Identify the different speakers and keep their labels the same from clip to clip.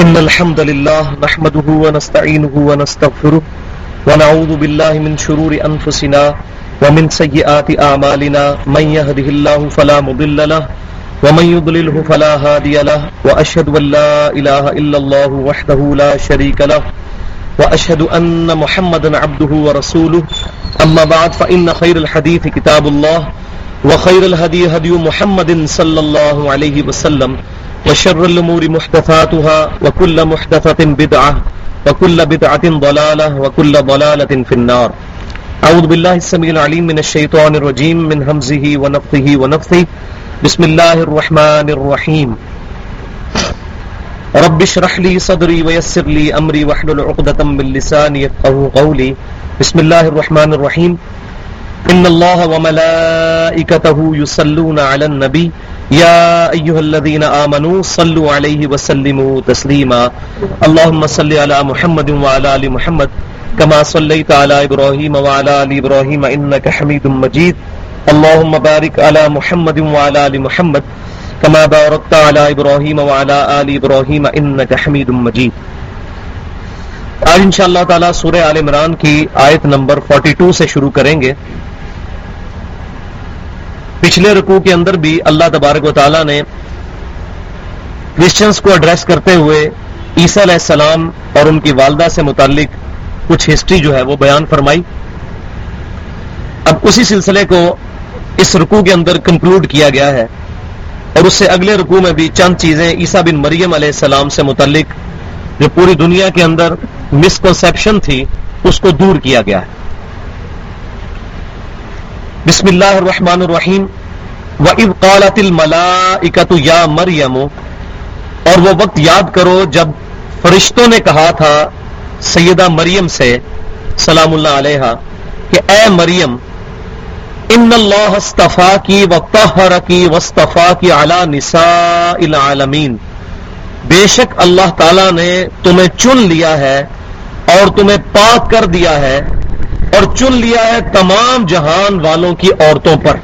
Speaker 1: إن الحمد لله نحمده ونستعينه ونستغفره ونعوذ بالله من شرور أنفسنا ومن سيئات أعمالنا من يهده الله فلا مضل له ومن يضلله فلا هادي له وأشهد أن لا إله إلا الله وحده لا شريك له وأشهد أن محمدا عبده ورسوله أما بعد فإن خير الحديث كتاب الله وخير الهدي هدي محمد صلى الله عليه وسلم وشر الأمور محدثاتها وكل محدثة بدعة وكل بدعة ضلالة وكل ضلالة في النار. أعوذ بالله السميع العليم من الشيطان الرجيم من همزه ونفثه ونفثه. بسم الله الرحمن الرحيم. رب اشرح لي صدري ويسر لي أمري واحلل عقدة من لساني يفقهوا قولي. بسم الله الرحمن الرحيم. إن الله وملائكته يصلون على النبي. يا أيها الذين آمنوا صلوا عليه وسلموا تسليما. اللهم صل على محمد وعلى آل محمد كما صليت على إبراهيم وعلى آل إبراهيم إنك حميد مجيد. اللهم بارك على محمد وعلى آل محمد كما باركت على إبراهيم وعلى آل إبراهيم إنك حميد مجيد. آج انشاءاللہ تعالی سورہ آل عمران کی آیت نمبر 42 سے شروع کریں گے. پچھلے رکوع کے اندر بھی اللہ تبارک و تعالی نے کرسچنس کو ایڈریس کرتے ہوئے عیسیٰ علیہ السلام اور ان کی والدہ سے متعلق کچھ ہسٹری جو ہے وہ بیان فرمائی۔ اب اسی سلسلے کو اس رکوع کے اندر کنکلوڈ کیا گیا ہے اور اس سے اگلے رکوع میں بھی چند چیزیں عیسیٰ بن مریم علیہ السلام سے متعلق جو پوری دنیا کے اندر مسکنسپشن تھی، اس کو دور کیا گیا ہے۔ بسم اللہ الرحمن الرحیم۔ وَإِذْ قَالَتِ الْمَلَائِكَةُ يَا مَرْيَمُ، اور وہ وقت یاد کرو جب فرشتوں نے کہا تھا سیدہ مریم سے، سلام اللہ علیہ کہ اے مریم، ان اللہ استفا کی وقتحر کی وصطفا کی اعلی نساء العالمین بے شک اللہ تعالی نے تمہیں چن لیا ہے اور تمہیں پاک کر دیا ہے۔ اور چن لیا ہے تمام جہان والوں کی عورتوں پر۔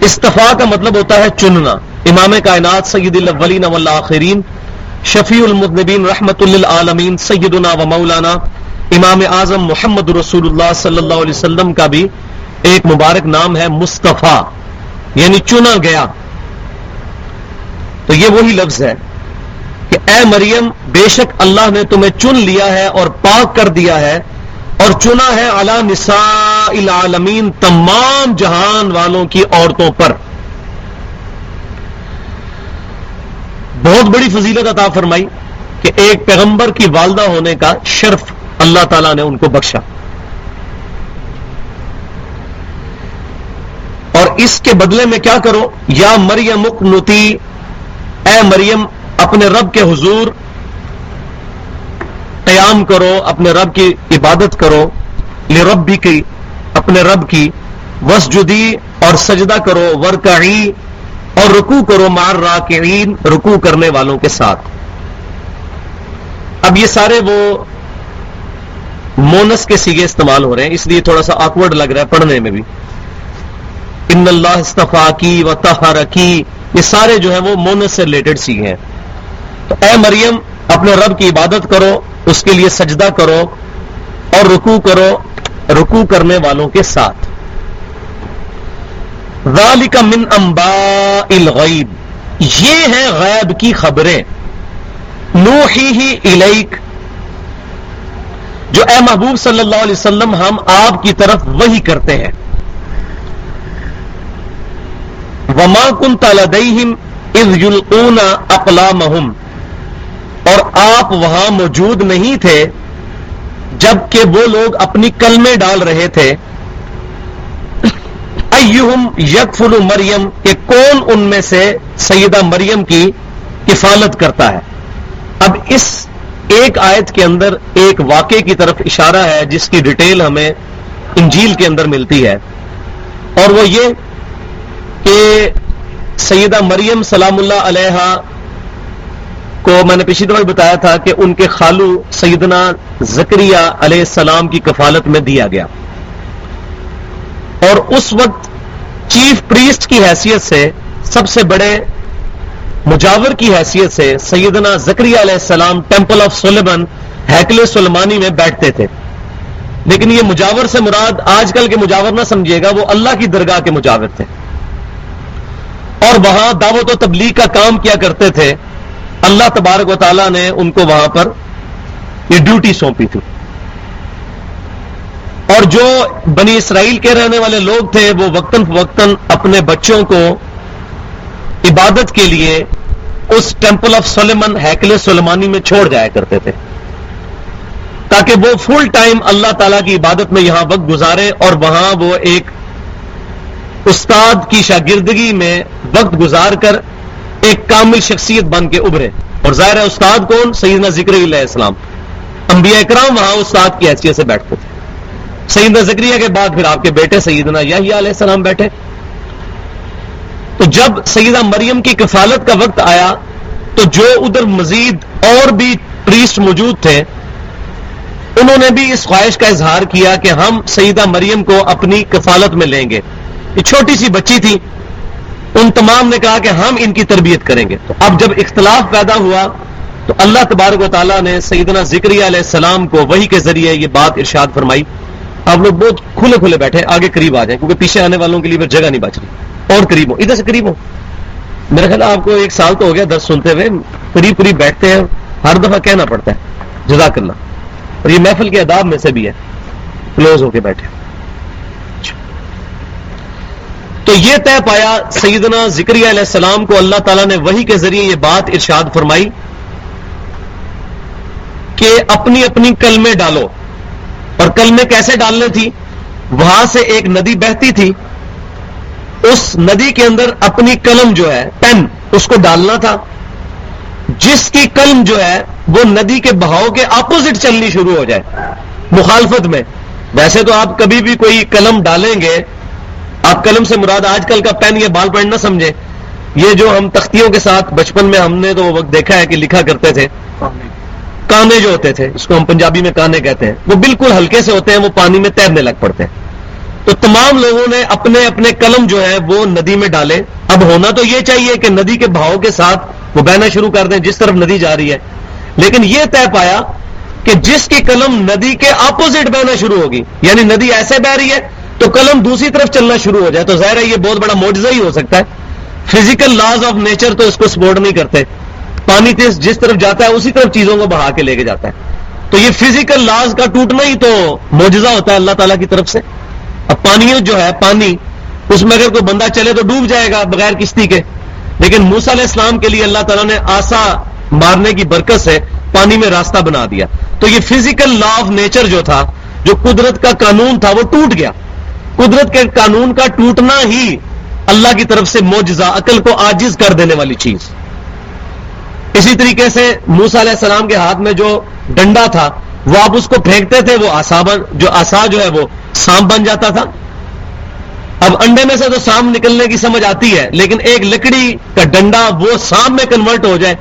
Speaker 1: استفا کا مطلب ہوتا ہے چننا۔ امام کائنات سید الاولین والآخرین، شفیع المذنبین رحمت للعالمین، سیدنا و مولانا امام اعظم محمد رسول اللہ صلی اللہ علیہ وسلم کا بھی ایک مبارک نام ہے مصطفیٰ یعنی چنا گیا۔ تو یہ وہی لفظ ہے کہ اے مریم، بے شک اللہ نے تمہیں چن لیا ہے اور پاک کر دیا ہے۔ اور چنا ہے اعلی نساء العالمین تمام جہان والوں کی عورتوں پر۔ بہت بڑی فضیلت عطا فرمائی کہ ایک پیغمبر کی والدہ ہونے کا شرف اللہ تعالیٰ نے ان کو بخشا۔ اور اس کے بدلے میں کیا کرو یا مریم نتی اے مریم، اپنے رب کے حضور قیام کرو، اپنے رب کی عبادت کرو لے رب بھی کی، اپنے رب کی وسجدی اور سجدہ کرو ورکعی اور رکو کرو مار راکعین رکو کرنے والوں کے ساتھ۔ اب یہ سارے وہ مونس کے سیگے استعمال ہو رہے ہیں، اس لیے تھوڑا سا آکورڈ لگ رہا ہے پڑھنے میں بھی۔ ان اللہ استفا کی و تہر کی یہ سارے جو ہیں وہ مونس سے ریلیٹڈ سیگے ہیں۔ تو اے مریم اپنے رب کی عبادت کرو، اس کے لیے سجدہ کرو اور رکو کرو رکو کرنے والوں کے ساتھ۔ ذالک من انباء الغیب۔ یہ ہے غیب کی خبریں۔ نوحی ہی الیک۔ جو اے محبوب صلی اللہ علیہ وسلم ہم آپ کی طرف وہی کرتے ہیں۔ وما کن تالدیم از یلقون اقلامہم۔ اور آپ وہاں موجود نہیں تھے جبکہ وہ لوگ اپنی کلمے ڈال رہے تھے۔ ایہم یکفل مریم، کہ کون ان میں سے سیدہ مریم کی کفالت کرتا ہے؟ اب اس ایک آیت کے اندر ایک واقعے کی طرف اشارہ ہے، جس کی ڈیٹیل ہمیں انجیل کے اندر ملتی ہے۔ اور وہ یہ کہ سیدہ مریم سلام اللہ علیہ کو میں نے پچھلی دفعہ بتایا تھا کہ ان کے خالو سیدنا زکریہ علیہ السلام کی کفالت میں دیا گیا۔ اور اس وقت چیف پریسٹ کی حیثیت سے، سب سے بڑے مجاور کی حیثیت سے سیدنا زکری علیہ السلام ٹیمپل آف سلیمن ہیکل سلمانی میں بیٹھتے تھے۔ لیکن یہ مجاور سے مراد آج کل کے مجاور نہ سمجھیے گا، وہ اللہ کی درگاہ کے مجاور تھے۔ اور وہاں دعوت و تبلیغ کا کام کیا کرتے تھے۔ اللہ تبارک و تعالیٰ نے ان کو وہاں پر یہ ڈیوٹی سونپی تھی۔ اور جو بنی اسرائیل کے رہنے والے لوگ تھے، وہ وقتاً فوقتاً اپنے بچوں کو عبادت کے لیے اس ٹیمپل آف سلیمن ہیکل سلیمانی میں چھوڑ جایا کرتے تھے۔ تاکہ وہ فل ٹائم اللہ تعالی کی عبادت میں یہاں وقت گزارے اور وہاں وہ ایک استاد کی شاگردگی میں وقت گزار کر ایک کامل شخصیت بن کے ابھرے۔ اور ظاہر ہے استاد کون؟ سیدنا ذکر علیہ السلام۔ انبیاء اکرام وہاں استاد کی حیثیت سے بیٹھتے تھے۔ سیدنا ذکریہ کے بعد پھر آپ کے بیٹے سیدنا یحییٰ علیہ السلام بیٹھے۔ تو جب سیدہ مریم کی کفالت کا وقت آیا، تو جو ادھر مزید اور بھی پریسٹ موجود تھے، انہوں نے بھی اس خواہش کا اظہار کیا کہ ہم سیدہ مریم کو اپنی کفالت میں لیں گے۔ یہ چھوٹی سی بچی تھی۔ ان تمام نے کہا کہ ہم ان کی تربیت کریں گے۔ تو اب جب اختلاف پیدا ہوا، تو اللہ تبارک و تعالیٰ نے سیدنا ذکری علیہ السلام کو وہی کے ذریعے یہ بات ارشاد فرمائی۔ آپ لوگ بہت کھلے کھلے بیٹھے، آگے قریب آ جائیں، کیونکہ پیچھے آنے والوں کے لیے جگہ نہیں بچ رہی۔ اور قریب ہو، ادھر سے قریب ہو۔ میرا خیال آپ کو ایک سال تو ہو گیا درس سنتے ہوئے، قریب قریب بیٹھتے ہیں، ہر دفعہ کہنا پڑتا ہے، جزاک اللہ۔ اور یہ محفل کے اداب میں سے بھی ہے، کلوز ہو کے بیٹھے۔ تو یہ طے پایا سیدنا ذکری علیہ السلام کو اللہ تعالیٰ نے وہی کے ذریعے یہ بات ارشاد فرمائی کہ اپنی اپنی کلمے ڈالو اور کلمے کیسے ڈالنے تھی؟ وہاں سے ایک ندی بہتی تھی۔ اس ندی کے اندر اپنی قلم جو ہے، پین، اس کو ڈالنا تھا۔ جس کی قلم جو ہے، وہ ندی کے بہاؤ کے اپوزٹ چلنی شروع ہو جائے۔ مخالفت میں۔ ویسے تو آپ کبھی بھی کوئی قلم ڈالیں گے آپ قلم سے مراد آج کل کا پین یا بال پینٹ نہ سمجھے یہ جو ہم تختیوں کے ساتھ بچپن میں ہم نے تو وہ وقت دیکھا ہے کہ لکھا کرتے تھے۔ کانے۔ جو ہوتے تھے اس کو ہم پنجابی میں کانے کہتے ہیں۔ وہ بالکل ہلکے سے ہوتے ہیں وہ پانی میں تیرنے لگ پڑتے ہیں۔ تو تمام لوگوں نے اپنے اپنے قلم جو ہے وہ ندی میں ڈالے۔ اب ہونا تو یہ چاہیے کہ ندی کے بہاؤ کے ساتھ وہ بہنا شروع کر دیں جس طرف ندی جا رہی ہے۔ لیکن یہ طے پایا کہ جس کی قلم ندی کے اپوزٹ بہنا شروع ہوگی یعنی ندی ایسے بہ رہی ہے تو قلم دوسری طرف چلنا شروع ہو جائے تو ظاہر ہے یہ بہت بڑا موجزہ ہی ہو سکتا ہے۔ فزیکل لاز آف نیچر تو اس کو سپورٹ نہیں کرتے۔ پانی جس طرف جاتا ہے اسی طرف چیزوں کو بہا کے لے کے جاتا ہے۔ تو یہ فزیکل لاز کا ٹوٹنا ہی تو موجزہ ہوتا ہے اللہ تعالیٰ کی طرف سے۔ اب پانی جو ہے، پانی، اس میں اگر کوئی بندہ چلے تو ڈوب جائے گا بغیر کشتی کے۔ لیکن موسا علیہ السلام کے لیے اللہ تعالیٰ نے آسا مارنے کی برکت سے پانی میں راستہ بنا دیا۔ تو یہ فزیکل لا آف نیچر جو تھا، جو قدرت کا قانون تھا، وہ ٹوٹ گیا۔ قدرت کے قانون کا ٹوٹنا ہی اللہ کی طرف سے موجزہ عقل کو آجز کر دینے والی چیز۔ اسی طریقے سے موسا علیہ السلام کے ہاتھ میں جو ڈنڈا تھا، وہ آپ اس کو پھینکتے تھے، وہ آسا بن، جو آسا جو ہے وہ سام بن جاتا تھا۔ اب انڈے میں سے تو سام نکلنے کی سمجھ آتی ہے، لیکن ایک لکڑی کا ڈنڈا وہ سام میں کنورٹ ہو جائے،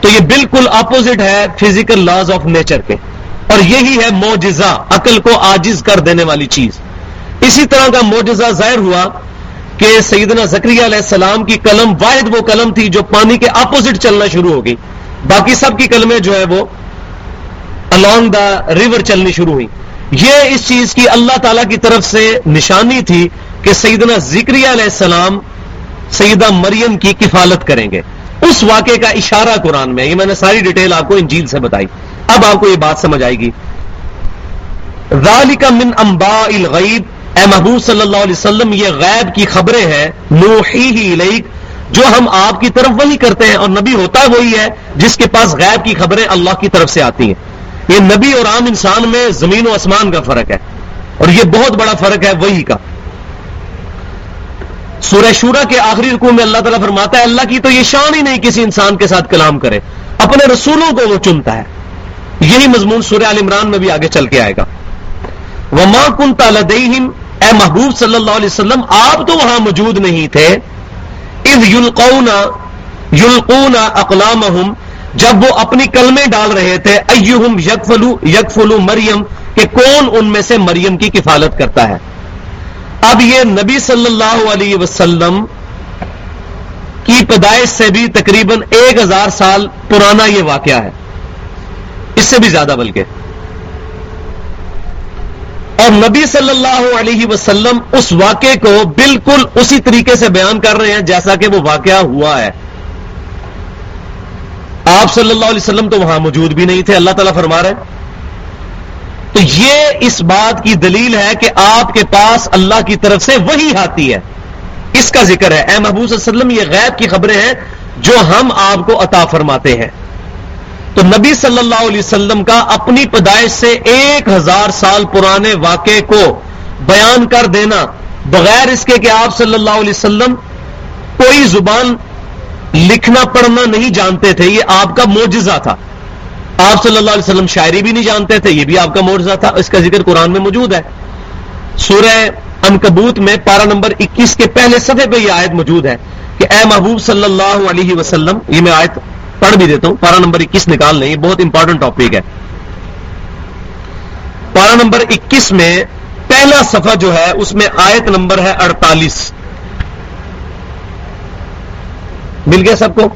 Speaker 1: تو یہ بالکل اپوزٹ ہے فزیکل لاز آف نیچر کے۔ اور یہی ہے موجزہ عقل کو آجز کر دینے والی چیز۔ اسی طرح کا موجزہ ظاہر ہوا کہ سیدنا زکری علیہ السلام کی قلم واحد وہ قلم تھی جو پانی کے اپوزٹ چلنا شروع ہو گئی۔ باقی سب کی قلمیں جو ہے وہ الانگ دا ریور چلنی شروع ہوئی۔ یہ اس چیز کی اللہ تعالی کی طرف سے نشانی تھی کہ سیدنا ذکری علیہ السلام سیدہ مریم کی کفالت کریں گے۔ اس واقعے کا اشارہ قرآن میں، یہ میں نے ساری ڈیٹیل آپ کو انجیل سے بتائی۔ اب آپ کو یہ بات سمجھ آئے گی۔ ذالک من انباء الغیب اے محبوب صلی اللہ علیہ وسلم، یہ غیب کی خبریں ہیں، نوحی ہی جو ہم آپ کی طرف وہی کرتے ہیں اور نبی ہوتا وہی ہے، جس کے پاس غیب کی خبریں اللہ کی طرف سے آتی ہیں۔ یہ نبی اور عام انسان میں زمین و آسمان کا فرق ہے، اور یہ بہت بڑا فرق ہے وہی کا۔ سورہ شورا کے آخری رکوع میں اللہ تعالیٰ فرماتا ہے، اللہ کی تو یہ شان ہی نہیں کسی انسان کے ساتھ کلام کرے، اپنے رسولوں کو وہ چنتا ہے۔ یہی مضمون سورہ عال عمران میں بھی آگے چل کے آئے گا۔ وہ ماں کن تالدیم اے محبوب صلی اللہ علیہ وسلم، آپ تو وہاں موجود نہیں تھے۔ اذ یلقون یلقون اقلامہم، جب وہ اپنی کلمے ڈال رہے تھے، ایہم یکفلو یکفلو مریم، کہ کون ان میں سے مریم کی کفالت کرتا ہے۔ اب یہ نبی صلی اللہ علیہ وسلم کی پیدائش سے بھی تقریباً ایک ہزار سال پرانا یہ واقعہ ہے۔ اس سے بھی زیادہ بلکہ۔ اور نبی صلی اللہ علیہ وسلم اس واقعے کو بالکل اسی طریقے سے بیان کر رہے ہیں جیسا کہ وہ واقعہ ہوا ہے۔ آپ صلی اللہ علیہ وسلم تو وہاں موجود بھی نہیں تھے، اللہ تعالیٰ فرما رہے ہیں۔ تو یہ اس بات کی دلیل ہے کہ آپ کے پاس اللہ کی طرف سے وہی آتی ہے۔ اس کا ذکر ہے۔ اے محبوب صلی اللہ علیہ وسلم، یہ غیب کی خبریں ہیں جو ہم آپ کو عطا فرماتے ہیں۔ تو نبی صلی اللہ علیہ وسلم کا اپنی پیدائش سے ایک ہزار سال پرانے واقعے کو بیان کر دینا، بغیر اس کے کہ آپ صلی اللہ علیہ وسلم کوئی زبان لکھنا، پڑھنا نہیں جانتے تھے، یہ آپ کا موجزہ تھا۔ آپ صلی اللہ علیہ وسلم شاعری بھی نہیں جانتے تھے، یہ بھی آپ کا موجزہ تھا۔ اس کا ذکر قرآن میں موجود ہے۔ سورہ انکبوت میں پارا نمبر اکیس کے پہلے صفحے پہ یہ آیت موجود ہے کہ اے محبوب صلی اللہ علیہ وسلم، یہ میں آیت پڑھ بھی دیتا ہوں. پارا نمبر اکیس نکال لیں. یہ بہت امپورٹنٹ ٹاپک ہے. پارا نمبر اکیس میں پہلا صفحہ جو ہے، اس میں آیت نمبر ہے اڑتالیس. مل گیا سب کو؟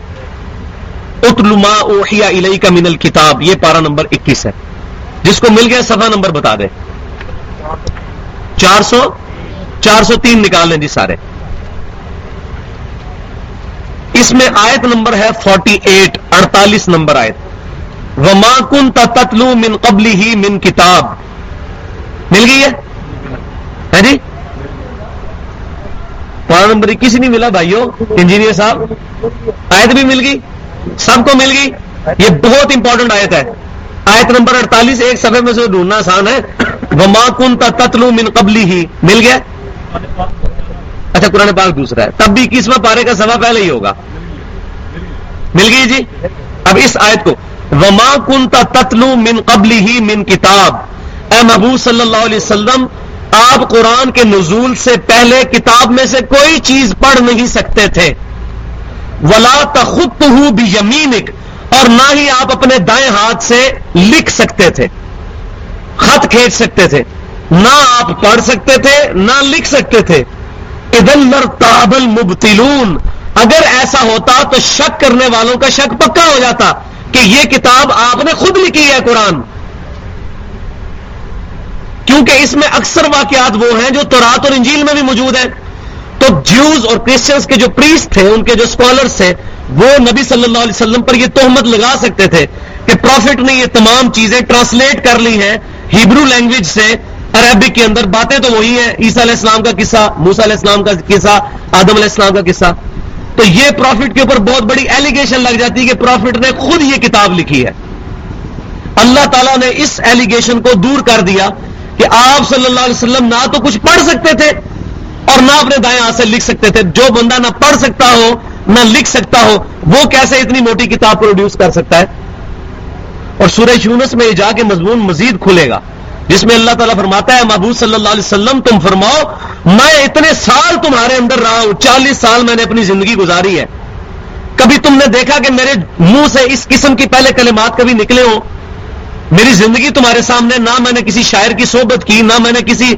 Speaker 1: اتلما اوحیا الئی کا منل کتاب یہ پارا نمبر اکیس ہے. جس کو مل گیا صفحہ نمبر بتا دے چار سو؟ چار سو تین نکال لیں جی سارے. اس میں آیت نمبر ہے فورٹی ایٹ اڑتالیس نمبر آیت۔ وما کن تتلو من قبلی ہی من کتاب مل گئی ہے؟ ہاں جی؟ پارا نمبر اکیس نہیں ملا بھائیو، انجینئر صاحب۔ آیت بھی مل گئی؟ سب کو مل گئی؟ یہ بہت امپورٹنٹ آیت ہے۔ آیت نمبر اڑتالیس، ایک سفے میں سے ڈھونڈنا آسان ہے۔ وما کن تتلو من قبلی ہی مل گیا؟ اچھا قرآن پاک دوسرا ہے۔ تب بھی اکیسواں پارے کا سوا پہلے ہی ہوگا۔ مل گئی جی؟ اب اس آیت کو۔ وما کن تتلو من قبلی ہی من کتاب اے محبوب صلی اللہ علیہ وسلم، آپ قرآن کے نزول سے پہلے کتاب میں سے کوئی چیز پڑھ نہیں سکتے تھے۔ ولا تخت بھی یمینک اور نہ ہی آپ اپنے دائیں ہاتھ سے لکھ سکتے تھے۔ خط کھینچ سکتے تھے۔ نہ آپ پڑھ سکتے تھے، نہ لکھ سکتے تھے۔ ادن تابل مبتلون اگر ایسا ہوتا تو شک کرنے والوں کا شک پکا ہو جاتا کہ یہ کتاب آپ نے خود لکھی ہے قرآن۔ کیونکہ اس میں اکثر واقعات وہ ہیں جو تورات اور انجیل میں بھی موجود ہیں۔ تو جیوز اور کرسچنس کے جو پریس تھے، ان کے جو اسکالرس تھے وہ نبی صلی اللہ علیہ وسلم پر یہ تہمت لگا سکتے تھے کہ پروفٹ نے یہ تمام چیزیں ٹرانسلیٹ کر لی ہیں۔ ہیبرو لینگویج سے عربک کے اندر باتیں تو وہی ہیں، عیسیٰ علیہ السلام کا قصہ موسا علیہ السلام کا قصہ، آدم علیہ السلام کا قصہ۔ تو یہ پروفٹ کے اوپر بہت بڑی ایلیگیشن لگ جاتی ہے کہ پروفٹ نے خود یہ کتاب لکھی ہے۔ اللہ تعالیٰ نے اس ایلیگیشن کو دور کر دیا کہ آپ صلی اللہ علیہ وسلم نہ تو کچھ پڑھ سکتے تھے اور نہ اپنے دائیں ہاتھ سے لکھ سکتے تھے۔ جو بندہ نہ پڑھ سکتا ہو، نہ لکھ سکتا ہو، وہ کیسے اتنی موٹی کتاب پروڈیوس کر سکتا ہے؟ اور سورہ یونس میں یہ جا کے مضمون مزید کھلے گا۔ جس میں اللہ تعالیٰ فرماتا ہے، محبوب صلی اللہ علیہ وسلم، تم فرماؤ، میں اتنے سال تمہارے اندر رہا ہوں، چالیس سال میں نے اپنی زندگی گزاری ہے۔ کبھی تم نے دیکھا کہ میرے منہ سے اس قسم کی پہلے کلمات کبھی نکلے ہوں؟ میری زندگی تمہارے سامنے، نہ میں نے کسی شاعر کی صحبت کی، نہ میں نے کسی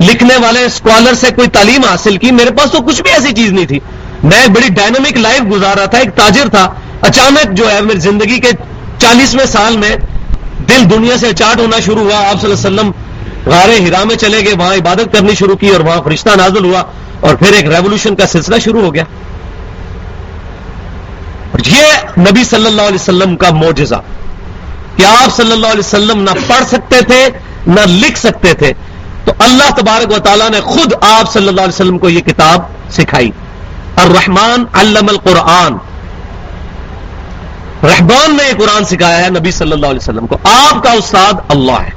Speaker 1: لکھنے والے اسکالر سے کوئی تعلیم حاصل کی، میرے پاس تو کچھ بھی ایسی چیز نہیں تھی۔ میں بڑی ڈائنامک لائف گزارا تھا، ایک تاجر تھا۔ اچانک جو ہے، میری زندگی کے چالیسویں سال میں دل دنیا سے چاٹ ہونا شروع ہوا، آپ صلی اللہ علیہ وسلم غار ہرا میں چلے گئے، وہاں عبادت کرنی شروع کی اور وہاں فرشتہ نازل ہوا اور پھر ایک ریولوشن کا سلسلہ شروع ہو گیا۔ اور یہ نبی صلی اللہ علیہ وسلم کا موجزہ کہ آپ صلی اللہ علیہ وسلم نہ پڑھ سکتے تھے، نہ لکھ سکتے تھے۔ تو اللہ تبارک و تعالیٰ نے خود آپ صلی اللہ علیہ وسلم کو یہ کتاب سکھائی۔ الرحمن علم القرآن۔ رحمان نے قرآن سکھایا ہے نبی صلی اللہ علیہ وسلم کو۔ آپ کا استاد اللہ ہے۔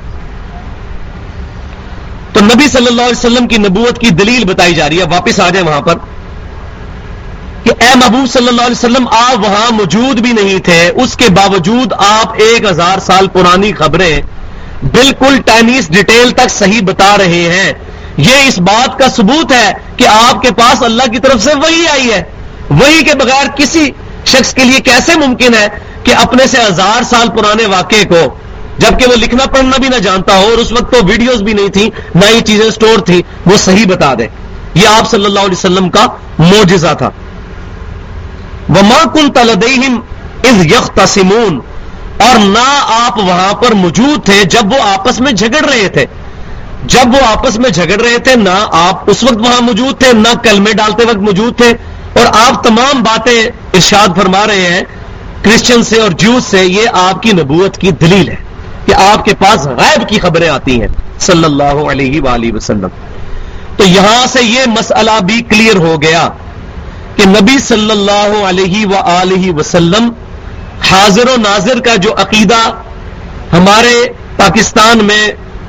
Speaker 1: تو نبی صلی اللہ علیہ وسلم کی نبوت کی دلیل بتائی جا رہی ہے۔ واپس آ جائیں وہاں پر۔ کہ اے محبوب صلی اللہ علیہ وسلم، آپ وہاں موجود بھی نہیں تھے۔ اس کے باوجود آپ ایک ہزار سال پرانی خبریں بالکل ٹائنیز ڈیٹیل تک صحیح بتا رہے ہیں۔ یہ اس بات کا ثبوت ہے کہ آپ کے پاس اللہ کی طرف سے وہی آئی ہے۔ وہی کے بغیر کسی شخص کے لیے کیسے ممکن ہے کہ اپنے سے ہزار سال پرانے واقعے کو، جبکہ وہ لکھنا پڑھنا بھی نہ جانتا ہو اور اس وقت تو ویڈیوز بھی نہیں تھی، نہ ہی چیزیں سٹور تھی، وہ صحیح بتا دے۔ یہ آپ صلی اللہ علیہ وسلم کا موجزہ تھا۔ وہ ماں کن تلدیم از یخ تسمون اور نہ آپ وہاں پر موجود تھے جب وہ آپس میں جھگڑ رہے تھے۔ جب وہ آپس میں جھگڑ رہے تھے، نہ آپ اس وقت وہاں موجود تھے، نہ کلمے ڈالتے وقت موجود تھے۔ اور آپ تمام باتیں ارشاد فرما رہے ہیں، کرسچن سے اور جوس سے، یہ آپ کی نبوت کی دلیل ہے کہ آپ کے پاس غائب کی خبریں آتی ہیں، صلی اللہ علیہ وآلہ وسلم۔ تو یہاں سے یہ مسئلہ بھی کلیئر ہو گیا کہ نبی صلی اللہ علیہ و وسلم حاضر و ناظر کا جو عقیدہ ہمارے پاکستان میں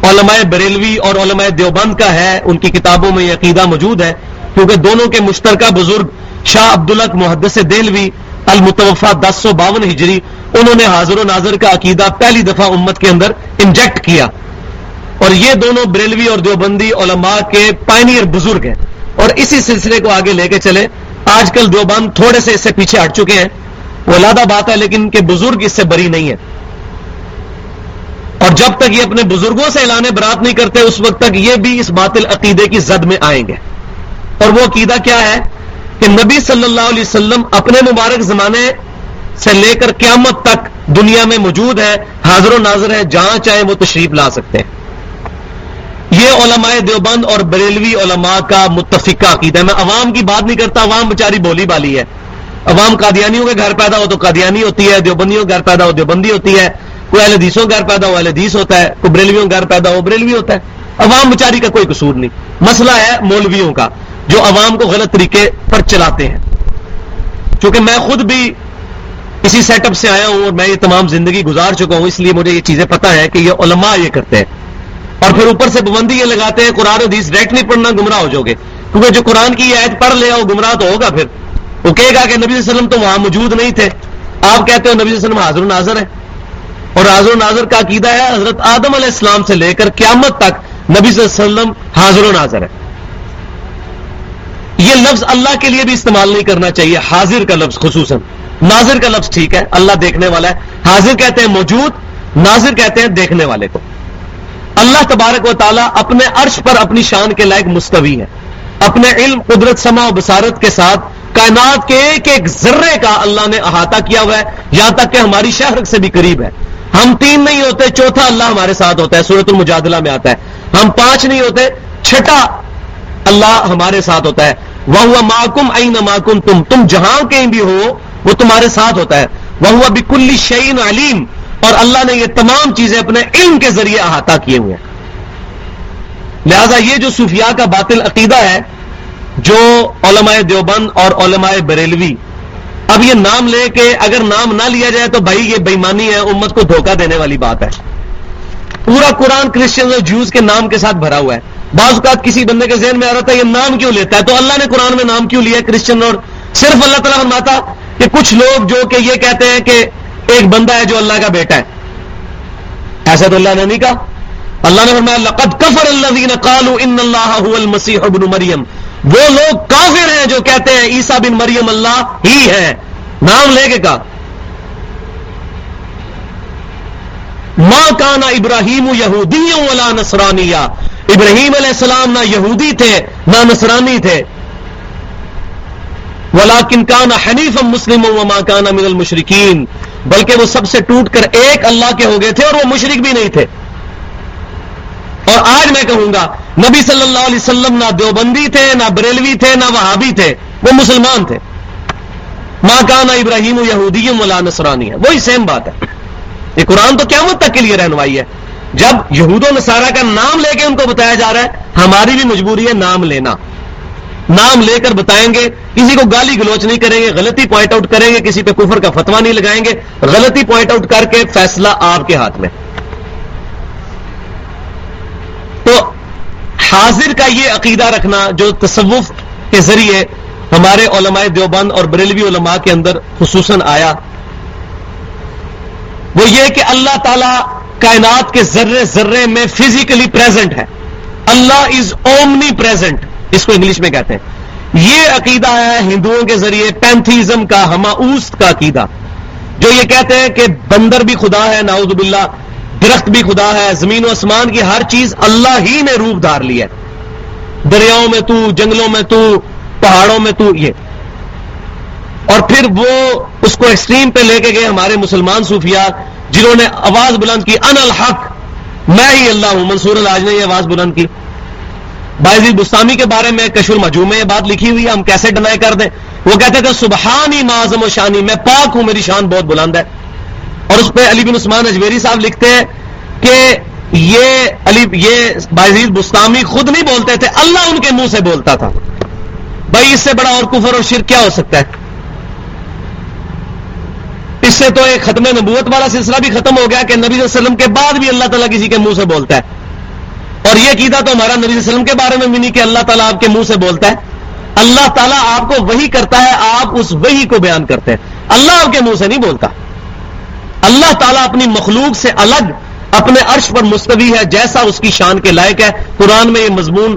Speaker 1: علماء بریلوی اور علماء دیوبند کا ہے، ان کی کتابوں میں یہ عقیدہ موجود ہے کیونکہ دونوں کے مشترکہ بزرگ شاہ عبدالق محدث دلوی المتوفا دس سو باون ہجری، انہوں نے حاضر و ناظر کا عقیدہ پہلی دفعہ امت کے اندر انجیکٹ کیا۔ اور یہ دونوں بریلوی اور دیوبندی علماء کے پائنیئر بزرگ ہیں۔ اور اسی سلسلے کو آگے لے کے چلے آج کل دیوبند تھوڑے سے اس سے پیچھے ہٹ چکے ہیں۔ وہ لادہ بات ہے لیکن ان کے بزرگ اس سے بری نہیں ہے اور جب تک یہ اپنے بزرگوں سے اعلان برات نہیں کرتے، اس وقت تک یہ بھی اس باطل عقیدے کی زد میں آئیں گے۔ اور وہ عقیدہ کیا ہے کہ نبی صلی اللہ علیہ وسلم اپنے مبارک زمانے سے لے کر قیامت تک دنیا میں موجود ہے حاضر و ناظر ہے جہاں چاہے وہ تشریف لا سکتے ہیں۔ یہ علماء دیوبند اور بریلوی علماء کا متفقہ عقیدہ ہے۔ میں عوام کی بات نہیں کرتا، عوام بچاری بولی بالی ہے۔ عوام قادیانیوں کے گھر پیدا ہو تو قادیانی ہوتی ہے، دیوبندیوں کے گھر پیدا ہو دیوبندی ہوتی ہے، کوئی اہل حدیثوں گھر پیدا ہو اہل حدیث ہوتا ہے، کوئی بریلویوں گھر پیدا ہو بریلوی ہوتا ہے۔ عوام بچاری کا کوئی قصور نہیں۔ مسئلہ ہے مولویوں کا۔ جو عوام کو غلط طریقے پر چلاتے ہیں۔ چونکہ میں خود بھی اسی سیٹ اپ سے آیا ہوں اور میں یہ تمام زندگی گزار چکا ہوں، اس لیے مجھے یہ چیزیں پتا ہے کہ یہ علماء یہ کرتے ہیں۔ اور پھر اوپر سے پابندی یہ لگاتے ہیں، قرآن حدیث ڈائریکٹ نہیں پڑھنا گمراہ ہو جاؤ گے۔ کیونکہ جو قرآن کی یہ پڑھ لے وہ گمراہ تو ہوگا پھر۔ وہ کہے گا کہ نبی صلی اللہ علیہ وسلم تو وہاں موجود نہیں تھے۔ آپ کہتے ہو نبی صلی اللہ علیہ وسلم حاضر و ناظر ہے اور حاضر و ناظر کا عقیدہ ہے، حضرت آدم علیہ السلام سے لے کر قیامت تک نبی صلی اللہ علیہ وسلم حاضر و ناظر ہے یہ لفظ اللہ کے لیے بھی استعمال نہیں کرنا چاہیے، حاضر کا لفظ خصوصاً۔ ناظر کا لفظ ٹھیک ہے، اللہ دیکھنے والا ہے۔ حاضر کہتے ہیں موجود، ناظر کہتے ہیں دیکھنے والے کو۔ اللہ تبارک و تعالیٰ اپنے عرش پر اپنی شان کے لائق مستوی ہے۔ اپنے علم، قدرت سما و بسارت کے ساتھ کائنات کے ایک ایک ذرے کا اللہ نے احاطہ کیا ہوا ہے۔ یہاں تک کہ ہماری شہر سے بھی قریب ہے۔ ہم تین نہیں ہوتے، چوتھا اللہ ہمارے ساتھ ہوتا ہے۔ سورت المجادلہ میں آتا ہے۔ ہم پانچ نہیں ہوتے، چھٹا اللہ ہمارے ساتھ ہوتا ہے۔ وہ ماکم این ماکم تم؟ تم جہاں کہیں بھی ہو، وہ تمہارے ساتھ ہوتا ہے۔ وہ ہوا بکلی شعین علیم۔ اور اللہ نے یہ تمام چیزیں اپنے علم کے ذریعے احاطہ کیے ہوئے ہیں۔ لہذا یہ جو صوفیاء کا باطل عقیدہ ہے، جو علماء دیوبند اور علماء بریلوی، اب یہ نام لے کے اگر نام نہ لیا جائے تو بھائی یہ بےمانی ہے، امت کو دھوکہ دینے والی بات ہے۔ پورا قرآن کرسچن اور جوز کے نام کے ساتھ بھرا ہوا ہے۔ بعض اوقات کسی بندے کے ذہن میں آ رہا تھا یہ نام کیوں لیتا ہے؟ تو اللہ نے قرآن میں نام کیوں لیا کرسچن اور صرف اللہ تعالیٰ فرماتا کہ کچھ لوگ جو کہ یہ کہتے ہیں کہ ایک بندہ ہے جو اللہ کا بیٹا ہے۔ ایسا تو اللہ نے نہیں کہا۔ اللہ نے فرمایا، لقد کفر اللہ قالوا ان اللہ هو المسیح ابن مریم۔ وہ لوگ کافر ہیں جو کہتے ہیں عیسا بن مریم اللہ ہی ہے۔ نام لے کے کہا۔ ماں کانا ابراہیم یہودی ولا نسرانی ابراہیم علیہ السلام نہ یہودی تھے، نہ نصرانی تھے۔ ولا کن حنیف مسلم و ماں من المشرقین بلکہ وہ سب سے ٹوٹ کر ایک اللہ کے ہو گئے تھے اور وہ مشرق بھی نہیں تھے۔ اور آج میں کہوں گا، نبی صلی اللہ علیہ وسلم نہ دیوبندی تھے، نہ بریلوی تھے، نہ وہابی تھے، وہ مسلمان تھے۔ ماں کا نہ ابراہیم یہودی ملا نسرانی ہے وہی سیم بات ہے۔ یہ قرآن تو قیامت تک کے لیے رہنمائی ہے۔ جب یہود و نصارہ کا نام لے کے ان کو بتایا جا رہا ہے، ہماری بھی مجبوری ہے نام لینا۔ نام لے کر بتائیں گے، کسی کو گالی گلوچ نہیں کریں گے، غلطی پوائنٹ آؤٹ کریں گے، کسی پہ کفر کا فتوا نہیں لگائیں گے۔ غلطی پوائنٹ آؤٹ کر کے فیصلہ آپ کے ہاتھ میں۔ تو حاضر کا یہ عقیدہ رکھنا، جو تصوف کے ذریعے ہمارے علماء دیوبند اور بریلوی علماء کے اندر خصوصاً آیا، وہ یہ کہ اللہ تعالی کائنات کے ذرے ذرے میں فزیکلی پریزنٹ ہے۔ اللہ از اومنی پریزنٹ اس کو انگلش میں کہتے ہیں۔ یہ عقیدہ ہے ہندوؤں کے ذریعے پینتھیزم کا ہماست کا عقیدہ۔ جو یہ کہتے ہیں کہ بندر بھی خدا ہے ناؤد باللہ، درخت بھی خدا ہے، زمین و آسمان کی ہر چیز اللہ ہی نے روپ دھار لی ہے۔ دریاؤں میں تو، جنگلوں میں تو، پہاڑوں میں تو یہ۔ اور پھر وہ اس کو ایکسٹریم پہ لے کے گئے ہمارے مسلمان صوفیاء۔ جنہوں نے آواز بلند کی ان الحق، میں ہی اللہ ہوں، منصور الج نے یہ آواز بلند کی۔ باعزی جی، بستانی کے بارے میں کشور مجوع میں یہ بات لکھی ہوئی ہے، ہم کیسے ڈنائی کر دیں؟ وہ کہتے تھے، سبحانی معظم و شانی، میں پاک ہوں، میری شان بہت بلند ہے۔ اور اس پہ علی بن عثمان اجمیری صاحب لکھتے ہیں کہ یہ علی، یہ باعزیز جی، بستانی خود نہیں بولتے تھے، اللہ ان کے منہ سے بولتا تھا۔ بھائی اس سے بڑا اور کفر اور شرک کیا ہو سکتا ہے؟ سے تو ایک ختم نبوت والا سلسلہ بھی ختم ہو گیا کہ نبی صلی اللہ علیہ وسلم کے بعد بھی اللہ تعالیٰ کسی کے منہ سے بولتا ہے۔ اور یہ کیدا تو ہمارا نبی صلی اللہ علیہ وسلم کے بارے میں بھی نہیں کہ اللہ تعالیٰ آپ کے منہ سے بولتا ہے۔ اللہ تعالیٰ آپ کو وہی کرتا ہے، آپ اس وہی کو بیان کرتے ہیں۔ اللہ آپ کے منہ سے نہیں بولتا۔ اللہ تعالیٰ اپنی مخلوق سے الگ، اپنے عرش پر مستوی ہے، جیسا اس کی شان کے لائق ہے۔ قرآن میں یہ مضمون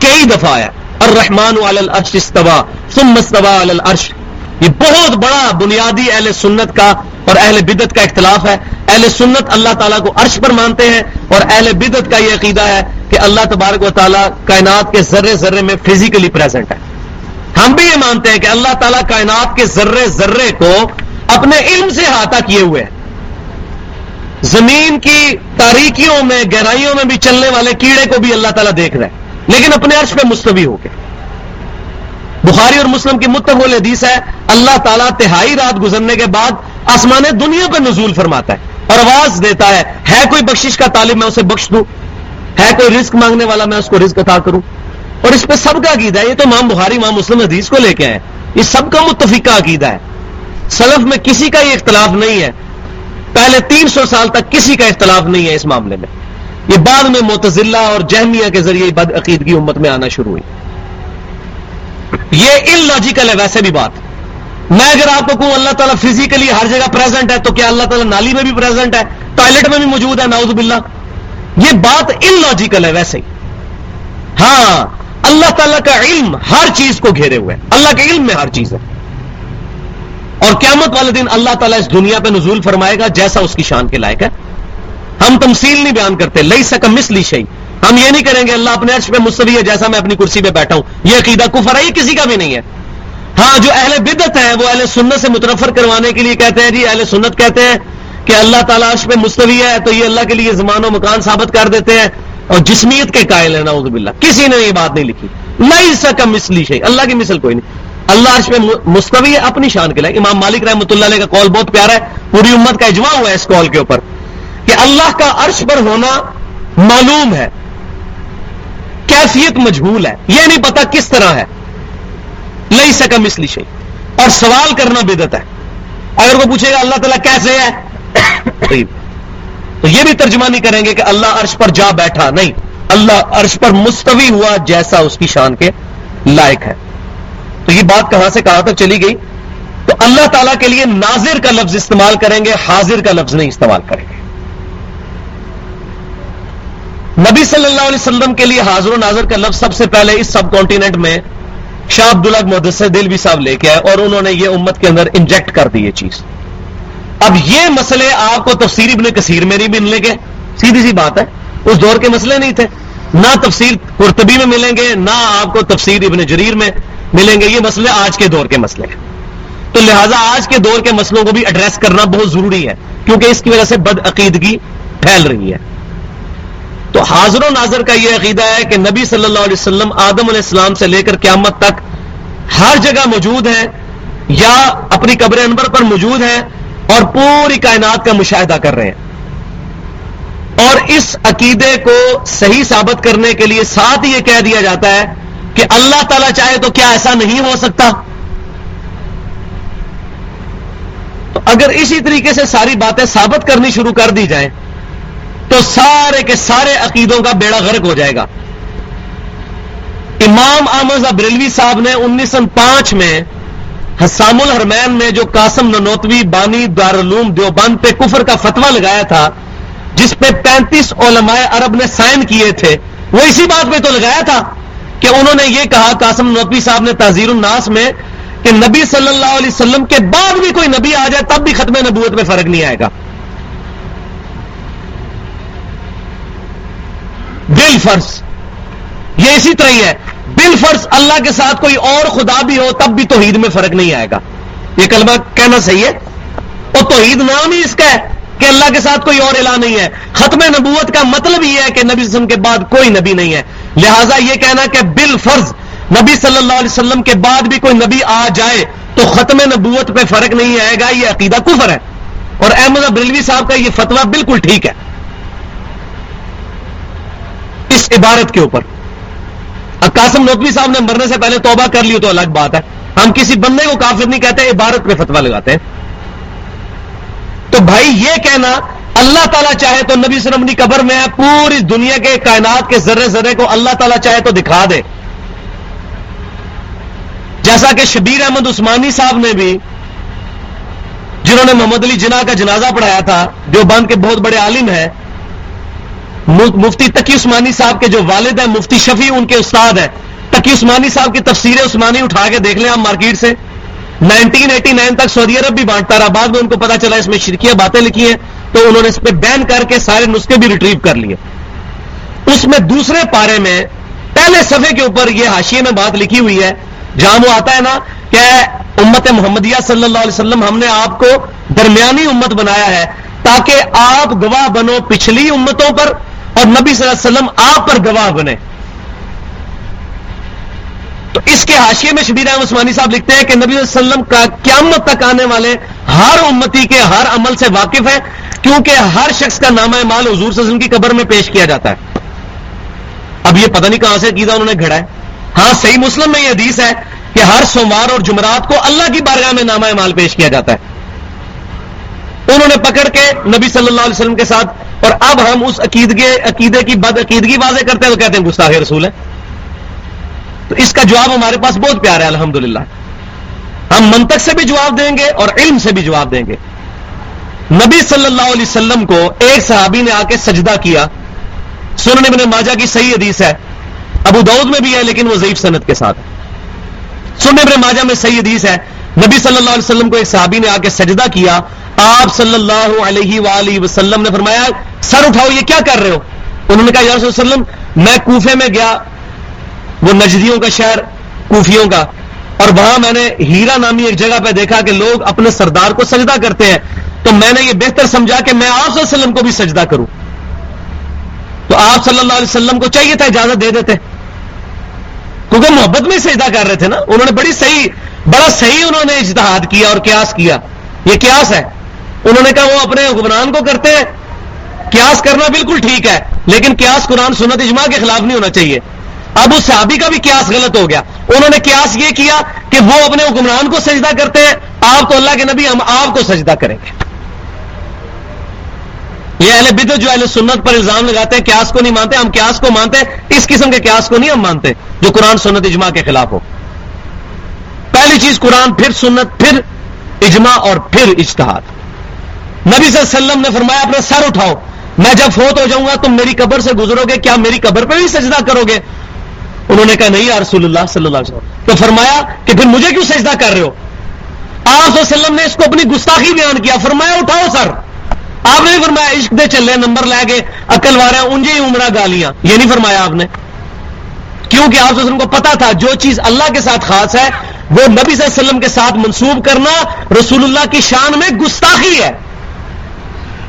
Speaker 1: کئی دفعہ ہے الرحمن علی العرش استوا ثم استوا علی العرش۔ یہ بہت بڑا بنیادی اہل سنت کا اور اہل بدت کا اختلاف ہے۔ اہل سنت اللہ تعالیٰ کو عرش پر مانتے ہیں اور اہل بدت کا یہ عقیدہ ہے کہ اللہ تبارک و تعالیٰ کائنات کے ذرے ذرے میں فزیکلی پریزنٹ ہے۔ ہم بھی یہ مانتے ہیں کہ اللہ تعالیٰ کائنات کے ذرے ذرے کو اپنے علم سے احاطہ کیے ہوئے ہیں۔ زمین کی تاریکیوں میں، گہرائیوں میں بھی چلنے والے کیڑے کو بھی اللہ تعالیٰ دیکھ رہے ہیں۔ لیکن اپنے عرش پہ مستوی ہو کے۔ بخاری اور مسلم کی متفول حدیث ہے، اللہ تعالیٰ تہائی رات گزرنے کے بعد آسمان دنیا پہ نزول فرماتا ہے اور آواز دیتا ہے ہے کوئی بخشش کا طالب میں اسے بخش دوں؟ ہے کوئی رزق مانگنے والا میں اس کو رزق عطا کروں؟ اور اس پہ سب کا عقیدہ ہے، یہ تو مام بخاری مام مسلم حدیث کو لے کے آئے یہ سب کا متفقہ عقیدہ ہے۔ سلف میں کسی کا یہ اختلاف نہیں ہے۔ پہلے تین سو سال تک کسی کا اختلاف نہیں ہے اس معاملے میں۔ یہ بعد میں متضلہ اور جہمیہ کے ذریعے بد عقیدگی امت میں آنا شروع ہوئی۔ یہ ان لاجیکل ہے، ویسے بھی بات۔ میں اگر آپ کو کہوں اللہ تعالیٰ فزیکلی ہر جگہ پریزنٹ ہے، تو کیا اللہ تعالیٰ نالی میں بھی پریزنٹ ہے ٹوائلٹ میں بھی موجود ہے؟ ناؤز باللہ۔ یہ بات ان لاجیکل ہے ویسے۔ ہی ہاں اللہ تعالیٰ کا علم ہر چیز کو گھیرے ہوئے۔ اللہ کے علم میں ہر چیز ہے۔ اور قیامت والے دن اللہ تعالیٰ اس دنیا پہ نزول فرمائے گا جیسا اس کی شان کے لائق ہے۔ ہم تمثیل نہیں بیان کرتے لئی سکم مسلی شہی ہم یہ نہیں کریں گے اللہ اپنے عرش پہ مستوی ہے جیسا میں اپنی کرسی پہ بیٹھا ہوں۔ یہ عقیدہ کفر ہے، یہ کسی کا بھی نہیں ہے۔ ہاں جو اہل بدت ہیں، وہ اہل سنت سے مترفر کروانے کے لیے کہتے ہیں جی اہل سنت کہتے ہیں کہ اللہ تعالیٰ عرش پہ مستوی ہے، تو یہ اللہ کے لیے زمان و مکان ثابت کر دیتے ہیں۔ اور جسمیت کے قائل ہے نعوذ باللہ۔ کسی نے یہ بات نہیں لکھی۔ نہیں سکا مسلی شہی اللہ کی مثل کوئی نہیں۔ اللہ عرش پہ مستوی ہے، اپنی شان کے لیے۔ امام مالک رحمۃ اللہ علیہ کا کال بہت پیارا ہے۔ پوری امت کا اجماع ہوا ہے اس کال کے اوپر کہ اللہ کا عرش پر ہونا معلوم ہے۔ کیفیت مجبول ہے، یہ نہیں پتا کس طرح ہے۔ لئی سکا مسلی شہی اور سوال کرنا بدت ہے۔ اگر وہ پوچھے گا اللہ تعالیٰ کیسے ہے؟ تو یہ بھی ترجمہ نہیں کریں گے کہ اللہ عرش پر جا بیٹھا، نہیں۔ اللہ عرش پر مستوی ہوا جیسا اس کی شان کے لائق ہے۔ تو یہ بات کہاں سے کہاں تک چلی گئی؟ تو اللہ تعالیٰ کے لیے ناظر کا لفظ استعمال کریں گے، حاضر کا لفظ نہیں استعمال کریں گے۔ نبی صلی اللہ علیہ وسلم کے لیے حاضر و ناظر کا لفظ سب سے پہلے اس سب کانٹیننٹ میں شاہ عبداللہ محدث دل بھی صاحب لے کے آئے اور انہوں نے یہ امت کے اندر انجیکٹ کر دی یہ چیز۔ اب یہ مسئلے آپ کو تفسیر ابن کثیر میں نہیں ملنے گے۔ سیدھی سی بات ہے، اس دور کے مسئلے نہیں تھے۔ نہ تفسیر قرطبی میں ملیں گے، نہ آپ کو تفسیر ابن جریر میں ملیں گے۔ یہ مسئلے آج کے دور کے مسئلے ہیں۔ تو لہٰذا آج کے دور کے مسئلوں کو بھی ایڈریس کرنا بہت ضروری ہے، کیونکہ اس کی وجہ سے بد عقیدگی پھیل رہی ہے۔ تو حاضر و ناظر کا یہ عقیدہ ہے کہ نبی صلی اللہ علیہ وسلم آدم علیہ السلام سے لے کر قیامت تک ہر جگہ موجود ہیں یا اپنی قبر انبر پر موجود ہیں اور پوری کائنات کا مشاہدہ کر رہے ہیں۔ اور اس عقیدے کو صحیح ثابت کرنے کے لیے ساتھ یہ کہہ دیا جاتا ہے کہ اللہ تعالیٰ چاہے تو کیا ایسا نہیں ہو سکتا۔ تو اگر اسی طریقے سے ساری باتیں ثابت کرنی شروع کر دی جائیں تو سارے کے سارے عقیدوں کا بیڑا غرق ہو جائے گا۔ امام احمد بریلوی صاحب نے انیس سو پانچ میں حسام الحرمین میں جو قاسم ننوتوی، بانی، دارالعلوم، دیوبند پہ کفر کا فتوا لگایا تھا، جس پہ پینتیس علماء عرب نے سائن کیے تھے، وہ اسی بات پہ تو لگایا تھا کہ انہوں نے یہ کہا، قاسم نوتوی صاحب نے تحزیر الناس میں کہ نبی صلی اللہ علیہ وسلم کے بعد بھی کوئی نبی آ جائے تب بھی ختم نبوت میں فرق نہیں آئے گا۔ بل فرض۔ یہ اسی طرح ہی ہے۔ بل فرض اللہ کے ساتھ کوئی اور خدا بھی ہو، تب بھی توحید میں فرق نہیں آئے گا۔ یہ کلمہ کہنا صحیح ہے۔ اور توحید نام ہی اس کا ہے کہ اللہ کے ساتھ کوئی اور الہ نہیں ہے۔ ختم نبوت کا مطلب یہ ہے کہ نبی وسلم کے بعد کوئی نبی نہیں ہے۔ لہٰذا یہ کہنا کہ بال فرض، نبی صلی اللہ علیہ وسلم کے بعد بھی کوئی نبی آ جائے تو ختم نبوت پہ فرق نہیں آئے گا۔ یہ عقیدہ کفر ہے۔ اور احمد بریلوی صاحب کا یہ فتویٰ بالکل ٹھیک ہے۔ اس عبارت کے اوپر۔ اب قاسم نقوی صاحب نے مرنے سے پہلے توبہ کر لی تو الگ بات ہے۔ ہم کسی بندے کو کافر نہیں کہتے، عبارت پہ فتوا لگاتے ہیں۔ تو بھائی یہ کہنا، اللہ تعالیٰ چاہے تو نبی وسلم کی قبر میں ہے، پوری دنیا کے کائنات کے ذرے ذرے کو اللہ تعالیٰ چاہے تو دکھا دے۔ جیسا کہ شبیر احمد عثمانی صاحب نے بھی، جنہوں نے محمد علی جناح کا جنازہ پڑھایا تھا، جو بند کے بہت بڑے عالم ہیں مفتی تقی عثمانی صاحب کے جو والد ہیں، مفتی شفیع ان کے استاد ہیں۔ تقی عثمانی صاحب کی تفسیر عثمانی اٹھا کے دیکھ لیں آپ مارکیٹ سے۔ نائنٹین ایٹی نائن تک سعودی عرب بھی بانٹتا رہا۔ بعد میں ان کو پتا چلا اس میں شرکیاں باتیں لکھی ہیں۔ تو انہوں نے اس پہ بین کر کے سارے نسخے بھی ریٹریو کر لیے۔ اس میں دوسرے پارے میں پہلے صفحے کے اوپر یہ حاشیے میں بات لکھی ہوئی ہے۔ جہاں وہ آتا ہے نا کہ امت محمدیہ صلی اللہ علیہ وسلم، ہم نے آپ کو درمیانی امت بنایا ہے تاکہ آپ گواہ بنو پچھلی امتوں پر اور نبی صلی اللہ علیہ وسلم آپ پر گواہ بنے۔ تو اس کے حاشیے میں شبیر احمد عثمانی صاحب لکھتے ہیں کہ نبی صلی اللہ علیہ وسلم کا قیامت تک آنے والے ہر امتی کے ہر عمل سے واقف ہے کیونکہ ہر شخص کا نامہ مال حضور صلی اللہ علیہ وسلم کی قبر میں پیش کیا جاتا ہے۔ اب یہ پتہ نہیں کہاں سے کیدا انہوں نے گھڑا ہے۔ ہاں صحیح مسلم میں یہ حدیث ہے کہ ہر سوموار اور جمعرات کو اللہ کی بارگاہ میں نامہ مال پیش کیا جاتا ہے۔ انہوں نے پکڑ کے نبی صلی اللہ علیہ وسلم کے ساتھ اور اب ہم اس عقیدگی عقیدے کی بد عقیدگی واضح کرتے ہیں تو کہتے ہیں گستاخ رسول ہے تو اس کا جواب ہمارے پاس بہت پیارا ہے الحمد ہم منطق سے بھی جواب دیں گے اور علم سے بھی جواب دیں گے۔ نبی صلی اللہ علیہ وسلم کو ایک صحابی نے آ کے سجدہ کیا۔ سنن ابن ماجہ کی صحیح حدیث ہے۔ ابو دعود میں بھی ہے، لیکن وہ ضعیف صنعت کے ساتھ سنن ابن ماجہ میں صحیح حدیث ہے۔ نبی صلی اللہ علیہ وسلم کو ایک صحابی نے آ کے سجدہ کیا۔ آپ صلی اللہ علیہ وآلہ وسلم نے فرمایا، سر اٹھاؤ، یہ کیا کر رہے ہو؟ انہوں نے کہا، یا رسول وسلم، میں کوفے میں گیا، وہ نجدیوں کا شہر، کوفیوں کا، اور وہاں میں نے ہیرا نامی ایک جگہ پہ دیکھا کہ لوگ اپنے سردار کو سجدہ کرتے ہیں۔ تو میں نے یہ بہتر سمجھا کہ میں آپ صلی اللہ علیہ وسلم کو بھی سجدہ کروں۔ تو آپ صلی اللہ علیہ وسلم کو چاہیے تھا اجازت دے دیتے۔ کیونکہ محبت میں سجدہ کر رہے تھے نا، انہوں نے بڑی صحیح، بڑا صحیح انہوں نے اجتہاد کیا اور قیاس کیا۔ یہ قیاس ہے۔ انہوں نے کہا وہ اپنے حکمران کو کرتے ہیں۔ قیاس کرنا بالکل ٹھیک ہے، لیکن قیاس قرآن سنت اجماع کے خلاف نہیں ہونا چاہیے۔ اب اس صحابی کا بھی قیاس غلط ہو گیا۔ انہوں نے قیاس یہ کیا کہ وہ اپنے حکمران کو سجدہ کرتے ہیں، آپ تو اللہ کے نبی ہم آپ کو سجدہ کریں گے۔ یہ اہل بدت جو اہل سنت پر الزام لگاتے ہیں، قیاس کو نہیں مانتے، ہم قیاس کو مانتے ہیں۔ اس قسم کے قیاس کو نہیں ہم مانتے جو قرآن سنت اجماع کے خلاف ہو۔ پہلی چیز قرآن، پھر سنت، پھر اجماع اور پھر اجتہاد۔ نبی صلی اللہ علیہ وسلم نے فرمایا، اپنا سر اٹھاؤ۔ میں جب فوت ہو جاؤں گا تم میری قبر سے گزرو گے، کیا میری قبر پہ بھی سجدہ کرو گے؟ انہوں نے کہا، نہیں یا رسول اللہ صلی اللہ علیہ وسلم۔ تو فرمایا کہ پھر مجھے کیوں سجدہ کر رہے ہو؟ آپ وسلم نے اس کو اپنی گستاخی بیان کیا۔ فرمایا، اٹھاؤ سر۔ آپ نے فرمایا، عشق دے چلے، نمبر لے کے عقل وارے انجے ہی عمرہ گالیاں یہ نہیں فرمایا آپ نے۔ کیونکہ آپ وسلم کو پتا تھا، جو چیز اللہ کے ساتھ خاص ہے، وہ نبی صلی اللہ علیہ وسلم کے ساتھ منسوب کرنا رسول اللہ کی شان میں گستاخی ہے۔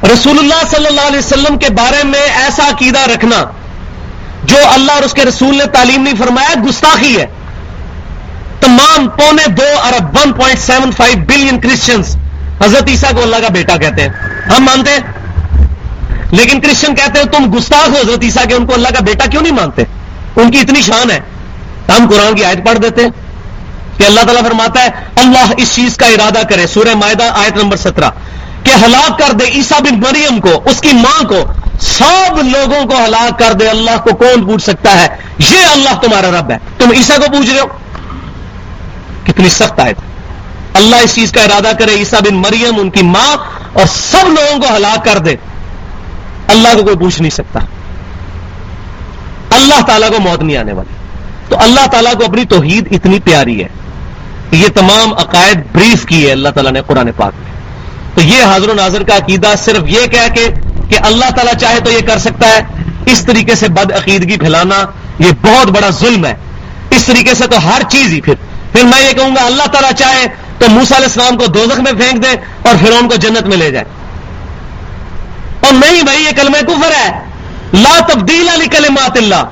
Speaker 1: رسول اللہ صلی اللہ علیہ وسلم کے بارے میں ایسا عقیدہ رکھنا جو اللہ اور اس کے رسول نے تعلیم نہیں فرمایا، گستاخی ہے۔ تمام پونے دو ارب one point seven five billion Christians حضرت عیسیٰ کو اللہ کا بیٹا کہتے ہیں۔ ہم مانتے ہیں۔ لیکن کرسچن کہتے ہیں، تم گستاخ ہو حضرت عیسیٰ کے، ان کو اللہ کا بیٹا کیوں نہیں مانتے؟ ان کی اتنی شان ہے۔ ہم قرآن کی آیت پڑھ دیتے ہیں۔ کہ اللہ تعالیٰ فرماتا ہے، اللہ اس چیز کا ارادہ کرے۔ سورہ معدہ آیت نمبر سترہ۔ کہ ہلاک کر دے عیسا بن مریم کو، اس کی ماں کو۔ سب لوگوں کو ہلاک کر دے، اللہ کو کون پوچھ سکتا ہے؟ یہ اللہ تمہارا رب ہے۔ تم عیسا کو پوچھ رہے ہو؟ کتنی سخت آئے اللہ اس چیز کا ارادہ کرے عیسا بن مریم، ان کی ماں، اور سب لوگوں کو ہلاک کر دے۔ اللہ کو کوئی پوچھ نہیں سکتا۔ اللہ تعالیٰ کو موت نہیں آنے والی۔ تو اللہ تعالیٰ کو اپنی توحید اتنی پیاری ہے۔ یہ تمام عقائد بریف کی ہے اللہ تعالیٰ نے قرآن پاک میں۔ تو یہ حاضر و ناظر کا عقیدہ صرف یہ کہہ کے کہ اللہ تعالیٰ چاہے تو یہ کر سکتا ہے۔ اس طریقے سے بد عقیدگی پھیلانا یہ بہت بڑا ظلم ہے۔ اس طریقے سے تو ہر چیز ہی پھر۔ پھر میں یہ کہوں گا، اللہ تعالیٰ چاہے تو موسا علیہ السلام کو دوزخ میں پھینک دے اور پھر ان کو جنت میں لے جائے۔ اور نہیں بھائی، یہ کلمہ کفر ہے۔ لا تبدیل علی کلمات اللہ۔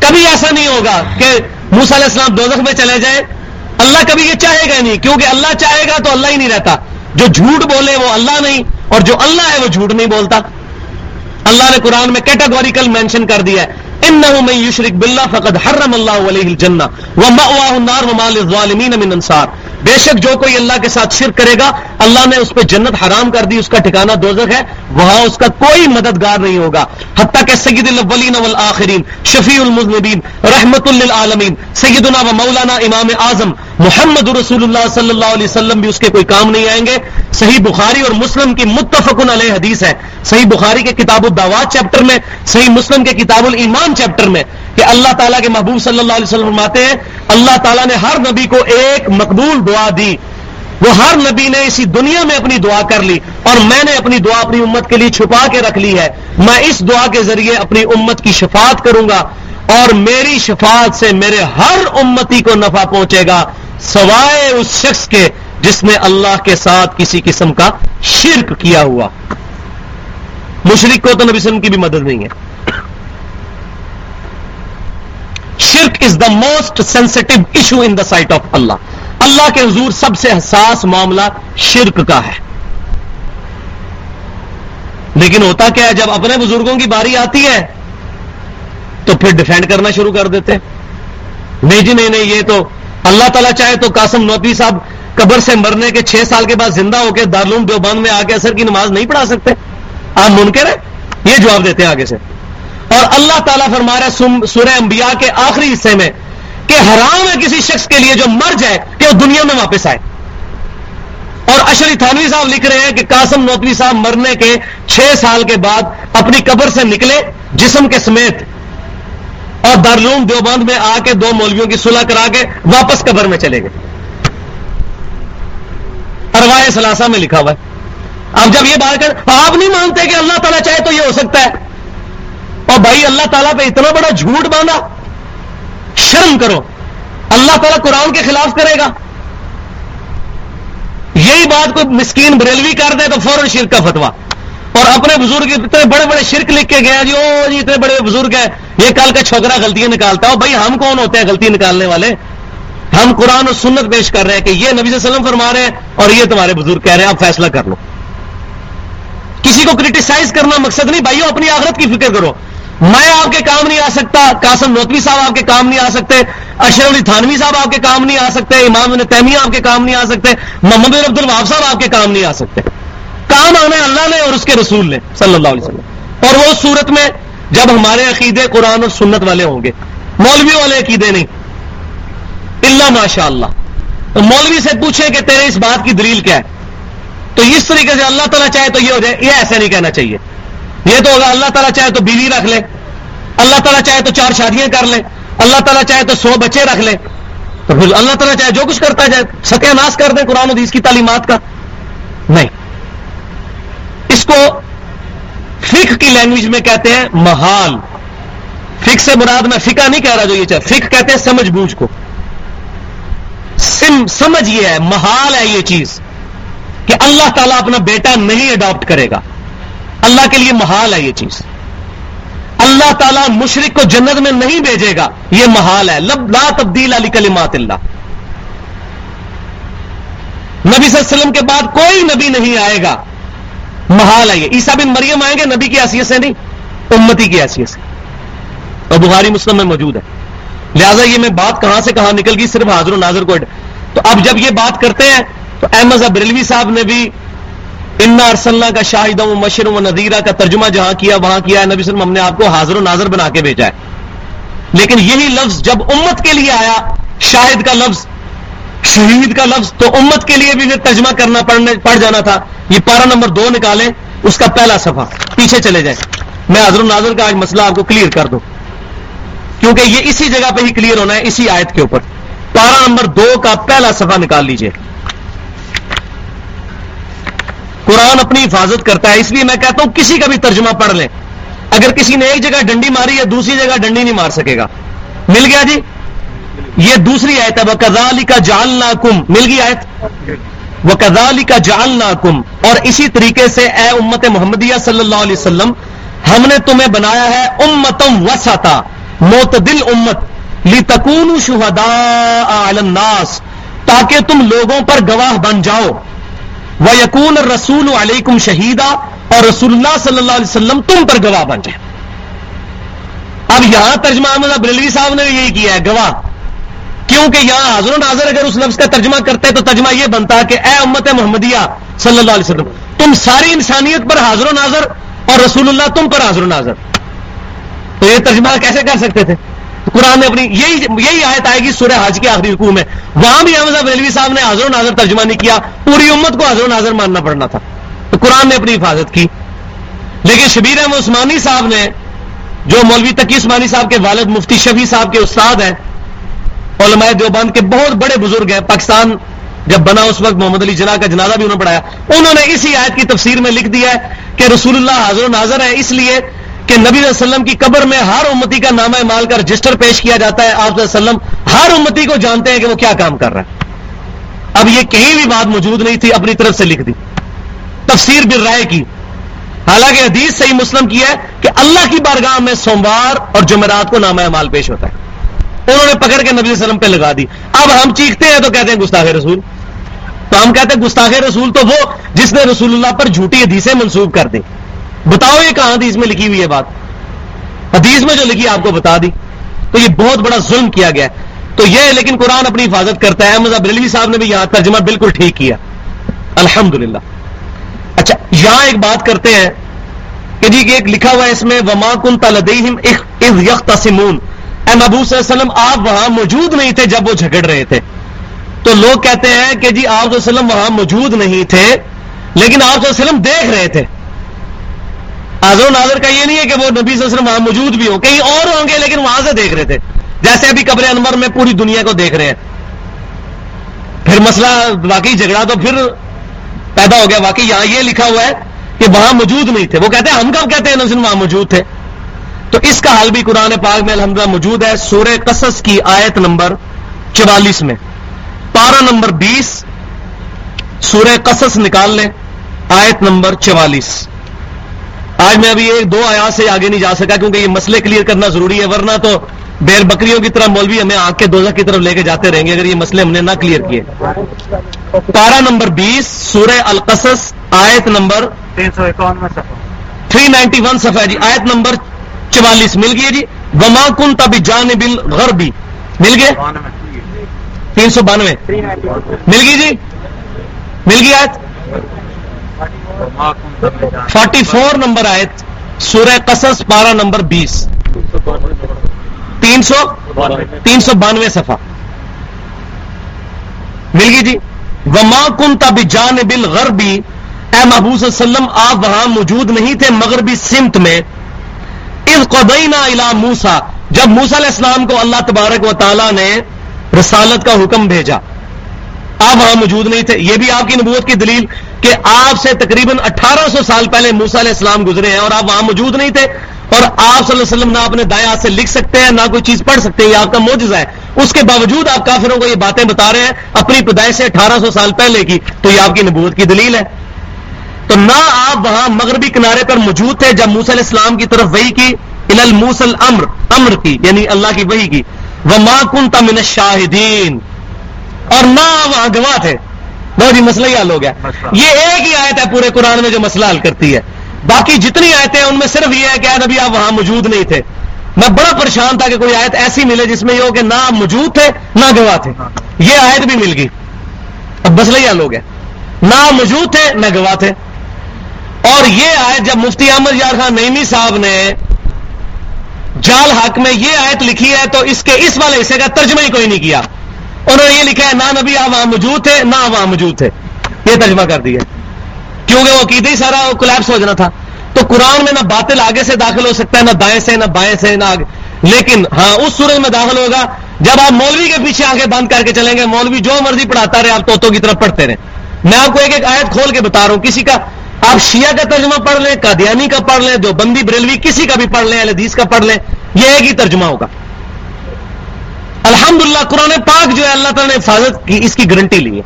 Speaker 1: کبھی ایسا نہیں ہوگا کہ موسا علیہ السلام دوزخ میں چلے جائے اللہ کبھی یہ چاہے گا نہیں، کیونکہ اللہ چاہے گا تو اللہ ہی نہیں رہتا۔ جو جھوٹ بولے وہ اللہ نہیں، اور جو اللہ ہے وہ جھوٹ نہیں بولتا۔ اللہ نے قرآن میں کیٹاگوریکل مینشن کر دیا ہے۔ انه من يشرك بالله فقد حرم الله عليه الجنه ومأواه النار وما للظالمين من انصار۔ بے شک جو کوئی اللہ کے ساتھ شرک کرے گا، اللہ نے اس پہ جنت حرام کر دی، اس کا ٹھکانہ دوزخ ہے، وہاں اس کا کوئی مددگار نہیں ہوگا۔ حتیٰ کہ سید الاولین والآخرین، شفیع المذنبین، رحمت للعالمین، سیدنا و مولانا امام اعظم محمد رسول اللہ صلی اللہ علیہ وسلم بھی اس کے کوئی کام نہیں آئیں گے۔ صحیح بخاری اور مسلم کی متفق علیہ حدیث ہے۔ صحیح بخاری کے کتاب الدعوات چیپٹر میں، صحیح مسلم کے کتاب الایمان چیپٹر میں۔ کہ اللہ تعالیٰ کے محبوب صلی اللہ علیہ وسلم فرماتے ہیں، اللہ تعالیٰ نے ہر نبی کو ایک مقبول دعا دی۔ وہ ہر نبی نے اسی دنیا میں اپنی دعا کر لی اور میں نے اپنی دعا اپنی امت کے لیے چھپا کے رکھ لی ہے۔ میں اس دعا کے ذریعے اپنی امت کی شفاعت کروں گا اور میری شفاعت سے میرے ہر امتی کو نفع پہنچے گا، سوائے اس شخص کے جس نے اللہ کے ساتھ کسی قسم کا شرک کیا ہوا۔ مشرق کو تو نبی وسلم کی بھی مدد نہیں ہے۔ شرک is the most sensitive issue in the sight of Allah Allah کے حضور سب سے حساس معاملہ شرک کا ہے۔ لیکن ہوتا کیا ہے، جب اپنے بزرگوں کی باری آتی ہے، تو پھر ڈیفینڈ کرنا شروع کر دیتے نہیں جی نہیں نہیں، یہ تو اللہ تعالیٰ چاہے تو قاسم نوپی صاحب قبر سے مرنے کے چھ سال کے بعد زندہ ہو کے دارالعلوم دیوبند میں آ کے اثر کی نماز نہیں پڑھا سکتے۔ آپ منکر ہیں؟ یہ جواب دیتے ہیں آگے سے۔ اور اللہ تعالیٰ فرما رہا ہے سورہ انبیاء کے آخری حصے میں کہ حرام ہے کسی شخص کے لیے جو مر جائے کہ وہ دنیا میں واپس آئے۔ اور اشری تھانوی صاحب لکھ رہے ہیں کہ قاسم نوتوی صاحب مرنے کے چھ سال کے بعد اپنی قبر سے نکلے جسم کے سمیت اور دارلوم دیوبند میں آ کے دو مولویوں کی صلح کرا کے واپس قبر میں چلے گئے۔ اروائے سلاسا میں لکھا ہوا ہے۔ اب جب یہ بات کر آپ نہیں مانتے کہ اللہ تعالیٰ چاہے تو یہ ہو سکتا ہے۔ اور بھائی اللہ تعالیٰ پہ اتنا بڑا جھوٹ باندھا، شرم کرو۔ اللہ تعالیٰ قرآن کے خلاف کرے گا۔ یہی بات کوئی مسکین بریلوی کر دے تو فوراً شرک کا فتوا اور اپنے بزرگ اتنے بڑے بڑے شرک لکھ کے گیا جی او جی اتنے بڑے بزرگ ہیں۔ یہ کل کا چھوکرا غلطیاں نکالتا ہو بھائی، ہم کون ہوتے ہیں غلطی نکالنے والے؟ ہم قرآن اور سنت پیش کر رہے ہیں کہ یہ نبی صلی اللہ علیہ وسلم فرما رہے ہیں اور یہ تمہارے بزرگ کہہ رہے ہیں، آپ فیصلہ کر لو۔ کسی کو کرٹیسائز کرنا مقصد نہیں، بھائیو، اپنی آخرت کی فکر کرو۔ میں آپ کے کام نہیں آ سکتا، قاسم نوتوی صاحب آپ کے کام نہیں آ سکتے اشر علی تھانوی صاحب آپ کے کام نہیں آ سکتے، امام تیمیہ آپ کے کام نہیں آ سکتے، محمد عبد الواب صاحب آپ کے کام نہیں آ سکتے۔ کام آنا اللہ نے اور اس کے رسول نے، صلی اللہ علیہ وسلم۔ اور وہ صورت میں جب ہمارے عقیدے قرآن اور سنت والے ہوں گے۔ مولوی والے عقیدے نہیں۔ اللہ ماشاء اللہ تو مولوی سے پوچھیں کہ تیرے اس بات کی دلیل کیا ہے؟ تو اس طریقے سے اللہ تعالیٰ چاہے تو یہ ہو جائے، یہ ایسے نہیں کہنا چاہیے۔ یہ تو ہوگا اللہ تعالیٰ چاہے تو بیوی رکھ لے، اللہ تعالیٰ چاہے تو چار شادیاں کر لے، اللہ تعالیٰ چاہے تو سو بچے رکھ لے، تو پھر اللہ تعالیٰ چاہے جو کچھ کرتا جائے، ستیہ ناش کر دیں قرآن حدیث کی تعلیمات کا۔ نہیں۔ اس کو فک کی لینگویج میں کہتے ہیں محال۔ فک سے مراد میں فکا نہیں کہہ رہا جو یہ چاہے فک کہتے ہیں سمجھ بوجھ کو۔ سم سمجھ یہ ہے، محال ہے یہ چیز کہ اللہ تعالیٰ اپنا بیٹا نہیں اڈاپٹ کرے گا۔ اللہ کے لیے محال ہے یہ چیز۔ اللہ تعالیٰ مشرق کو جنت میں نہیں بھیجے گا، یہ محال ہے۔ لب لا تبدیل علی کلمات اللہ۔ نبی صلی اللہ علیہ وسلم کے بعد کوئی نبی نہیں آئے گا۔ محال ہے یہ۔ عیسا بن مریم آئیں گے نبی کی حیثیت سے نہیں، امتی کی حیثیت سے۔ اور بخاری مسلم میں موجود ہے۔ لہذا یہ میں بات کہاں سے کہاں نکل گئی، صرف حاضر و ناظر کو۔ تو اب جب یہ بات کرتے ہیں، تو احمد بریلوی صاحب نے بھی انا ارسلہ کا شاہد و مشر و نذیرہ کا ترجمہ جہاں کیا وہاں کیا ہے، نبی صلی ہم نے آپ کو حاضر و ناظر بنا کے بھیجا ہے۔ لیکن یہی لفظ جب امت کے لیے آیا، شاہد کا لفظ، شہید کا لفظ، تو امت کے لیے بھی پھر ترجمہ کرنا پڑنے پڑ جانا تھا۔ یہ پارا نمبر دو نکالیں، اس کا پہلا صفحہ، پیچھے چلے جائیں۔ میں حضر ناظر کا آج مسئلہ آپ کو کلیئر کر دوں۔ کیونکہ یہ اسی جگہ پہ ہی کلیئر ہونا ہے، اسی آیت کے اوپر۔ پارا نمبر دو کا پہلا صفحہ نکال لیجیے۔ قرآن اپنی حفاظت کرتا ہے، اس لیے میں کہتا ہوں کسی کا بھی ترجمہ پڑھ لیں۔ اگر کسی نے ایک جگہ ڈنڈی ماری ہے دوسری جگہ ڈنڈی نہیں مار سکے گا۔ مل گیا جی؟ یہ دوسری آیت ہے وہ کزالی کا جالنا کم مل گئی آیت؟ وہ کزالی کا جالنا کم اور اسی طریقے سے اے امت محمدیہ صلی اللہ علیہ وسلم، ہم نے تمہیں بنایا ہے امتم وسطا، معتدل امت۔ لی تکون شہدا الناس، تاکہ تم لوگوں پر گواہ بن جاؤ۔ وہ یقون رسول علیکم شہیدہ اور رسول اللہ صلی اللہ علیہ وسلم تم پر گواہ بن جائے اب یہاں ترجمہ احمد بریلوی صاحب نے یہی کیا ہے، گواہ۔ کیونکہ یہاں حاضر و ناظر اگر اس لفظ کا ترجمہ کرتے تو ترجمہ یہ بنتا کہ اے امت محمدیہ صلی اللہ علیہ وسلم، تم ساری انسانیت پر حاضر و ناظر اور رسول اللہ تم پر حاضر و ناظر۔ تو یہ ترجمہ کیسے کر سکتے تھے؟ قرآن نے اپنی یہی یہی آیت آئے گی سورہ حج کے آخری حکوم میں۔ وہاں بھی احمد بریلوی صاحب نے حاضر و ناظر ترجمہ نہیں کیا، پوری امت کو حاضر و ناظر ماننا پڑنا تھا۔ تو قرآن نے اپنی حفاظت کی۔ لیکن شبیر احمد عثمانی صاحب نے، جو مولوی تقی عثمانی صاحب کے والد مفتی شفیع صاحب کے استاد ہیں، علماء دیوبند کے بہت بڑے بزرگ ہیں، پاکستان جب بنا اس وقت محمد علی جناح کا جنازہ بھی انہوں نے پڑھایا۔ انہوں نے اسی آیت کی تفسیر میں لکھ دیا ہے کہ رسول اللہ حاضر و ناظر ہے اس لیے کہ نبی علیہ وسلم کی قبر میں ہر امتی کا نامہ مال کا رجسٹر پیش کیا جاتا ہے۔ آپ وسلم ہر امتی کو جانتے ہیں کہ وہ کیا کام کر رہا ہے۔ اب یہ کہیں بھی بات موجود نہیں تھی، اپنی طرف سے لکھ دی۔ تفسیر بر رائے کی۔ حالانکہ حدیث صحیح مسلم کی ہے کہ اللہ کی بارگاہ میں سوموار اور جمعرات کو نامہ مال پیش ہوتا ہے۔ انہوں نے پکڑ کے نبی وسلم پہ لگا دی۔ اب ہم چیختے ہیں تو کہتے ہیں گستاخ رسول۔ تو ہم کہتے ہیں گستاخ رسول تو وہ جس نے رسول اللہ پر جھوٹی حدیثیں منسوخ کر دی بتاؤ یہ کہاں حدیث میں لکھی ہوئی ہے بات۔ حدیث میں جو لکھی آپ کو بتا دی۔ تو یہ بہت بڑا ظلم کیا گیا۔ تو یہ لیکن قرآن اپنی حفاظت کرتا ہے۔ مذہب ریلوی صاحب نے بھی یہاں ترجمہ بالکل ٹھیک کیا۔ الحمد اچھا یہاں ایک بات کرتے ہیں۔ کہ جی ایک لکھا ہوا ہے اس میں، وما کن تلدیم تسمون اے محبوب صلی اللہ علیہ وسلم، آپ وہاں موجود نہیں تھے جب وہ جھگڑ رہے تھے۔ تو لوگ کہتے ہیں کہ جی آپ وسلم وہاں موجود نہیں تھے، لیکن آپ وسلم دیکھ رہے تھے۔ آزر ناظر کا یہ نہیں ہے کہ وہ نبی صلی اللہ علیہ وسلم وہاں موجود بھی ہو کہیں اور ہوں گے، لیکن وہاں سے دیکھ رہے تھے۔ جیسے ابھی قبر انور میں پوری دنیا کو دیکھ رہے ہیں۔ پھر مسئلہ واقعی جھگڑا تو پھر پیدا ہو گیا۔ واقعی یہاں یہ لکھا ہوا ہے کہ وہاں موجود نہیں تھے۔ وہ کہتے ہیں ہم کب کہتے ہیں نظر وہاں موجود تھے؟ تو اس کا حل بھی قرآن پاک میں الحمدللہ موجود ہے۔ سورہ قصص کی آیت نمبر چوالیس میں۔ پارا نمبر بیس، سورہ قصص نکال لیں۔ آیت نمبر چوالیس۔ آج میں ابھی ایک دو آیات سے آگے نہیں جا سکا کیونکہ یہ مسئلے کلیئر کرنا ضروری ہے ورنہ تو بیر بکریوں کی طرح مولوی ہمیں آگ کے دوزہ کی طرف لے کے جاتے رہیں گے اگر یہ مسئلے ہم نے نہ کلیئر کیے۔ پارا نمبر بیس سورہ القصص آیت نمبر تین سو اکانوے تھری نائنٹی ون سفا جی آیت نمبر چوالیس۔ مل گئی جی؟ وما کن تب جان بل غربی مل گئے تین سو بانوے۔ مل گئی جی؟ مل گئی آیت؟ فورٹی فور نمبر آیت، سورہ قصص پارہ نمبر بیس۔ تین سو؟ تین سو بانوے سفا مل گئی جی؟ وما کن تب جان بل غربی اے محبوب وسلم، آپ وہاں موجود نہیں تھے مغربی سمت میں۔ اس قدینہ الا موسا جب موسا علیہ السلام کو اللہ تبارک و تعالی نے رسالت کا حکم بھیجا، آپ وہاں موجود نہیں تھے۔ یہ بھی آپ کی نبوت کی دلیل۔ کہ آپ سے تقریباً اٹھارہ سو سال پہلے موسا علیہ السلام گزرے ہیں اور آپ وہاں موجود نہیں تھے اور آپ صلی اللہ علیہ وسلم نہ اپنے دائیں ہاتھ سے لکھ سکتے ہیں، نہ کوئی چیز پڑھ سکتے ہیں، یہ آپ کا موجز ہے۔ اس کے باوجود آپ کافروں کو یہ باتیں بتا رہے ہیں اپنی پیدائش سے اٹھارہ سو سال پہلے کی، تو یہ آپ کی نبوت کی دلیل ہے۔ تو نہ آپ وہاں مغربی کنارے پر موجود تھے جب موسیٰ علیہ السلام کی طرف وہی کی الموسل امر امر کی یعنی اللہ کی وہی کی۔ وہ ماں کن تمن شاہدین اور نہ وہاں گواہ تھے۔ لو جی مسئلہ ہی حل ہو گیا۔ یہ ایک ہی آیت ہے پورے قرآن میں جو مسئلہ حل کرتی ہے۔ باقی جتنی آیتیں ہیں ان میں صرف یہ ہے کہ نبی آپ وہاں موجود نہیں تھے۔ میں بڑا پریشان تھا کہ کوئی آیت ایسی ملے جس میں یہ ہو کہ نہ موجود تھے نہ گواہ تھے۔ یہ آیت بھی مل گئی۔ اب مسئلہ ہی حل ہو گیا۔ نہ موجود تھے نہ گواہ تھے۔ اور یہ آیت جب مفتی احمد یار خان نئیمی صاحب نے جال حق میں یہ آیت لکھی ہے تو اس کے اس والے حصے کا ترجمہ ہی کوئی نہیں کیا۔ انہوں نے یہ لکھا ہے، نہ نبی آپ وہاں موجود تھے، نہ وہاں موجود تھے۔ یہ ترجمہ کر دیا۔ کیونکہ وہ عقیدے ہی سارا کلیپس ہو جانا تھا۔ تو قرآن میں نہ باطل آگے سے داخل ہو سکتا ہے، نہ دائیں سے، نہ بائیں سے، نہ آگے۔ لیکن ہاں اس سورج میں داخل ہوگا، جب آپ مولوی کے پیچھے آگے بند کر کے چلیں گے، مولوی جو مرضی پڑھاتا رہے، آپ توتوں کی طرف پڑھتے رہے میں آپ کو ایک ایک آیت کھول کے بتا رہا ہوں، کسی کا آپ شیعہ کا ترجمہ پڑھ لیں، قادیانی کا پڑھ لیں جو بندی بریلوی کسی کا بھی پڑھ لیں حدیث کا پڑھ لیں، یہ ایک ہی ترجمہ ہوگا۔ الحمد للہ قرآن پاک جو ہے اللہ تعالیٰ نے حفاظت کی، اس کی گارنٹی لی ہے۔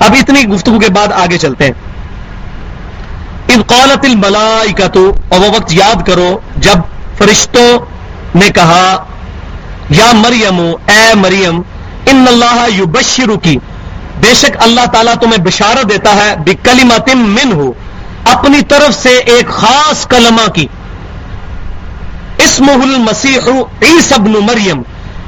Speaker 1: اب اتنی گفتگو کے بعد آگے چلتے ہیں۔ قولت الملائی کا تو اور وہ وقت یاد کرو جب فرشتوں نے کہا، یا مریم اے مریم، ان اللہ یو کی بے شک اللہ تعالیٰ تمہیں بشارت دیتا ہے بکلی من ہو اپنی طرف سے ایک خاص کلمہ کی۔ اسمہ المسیح عیسی ابن مریم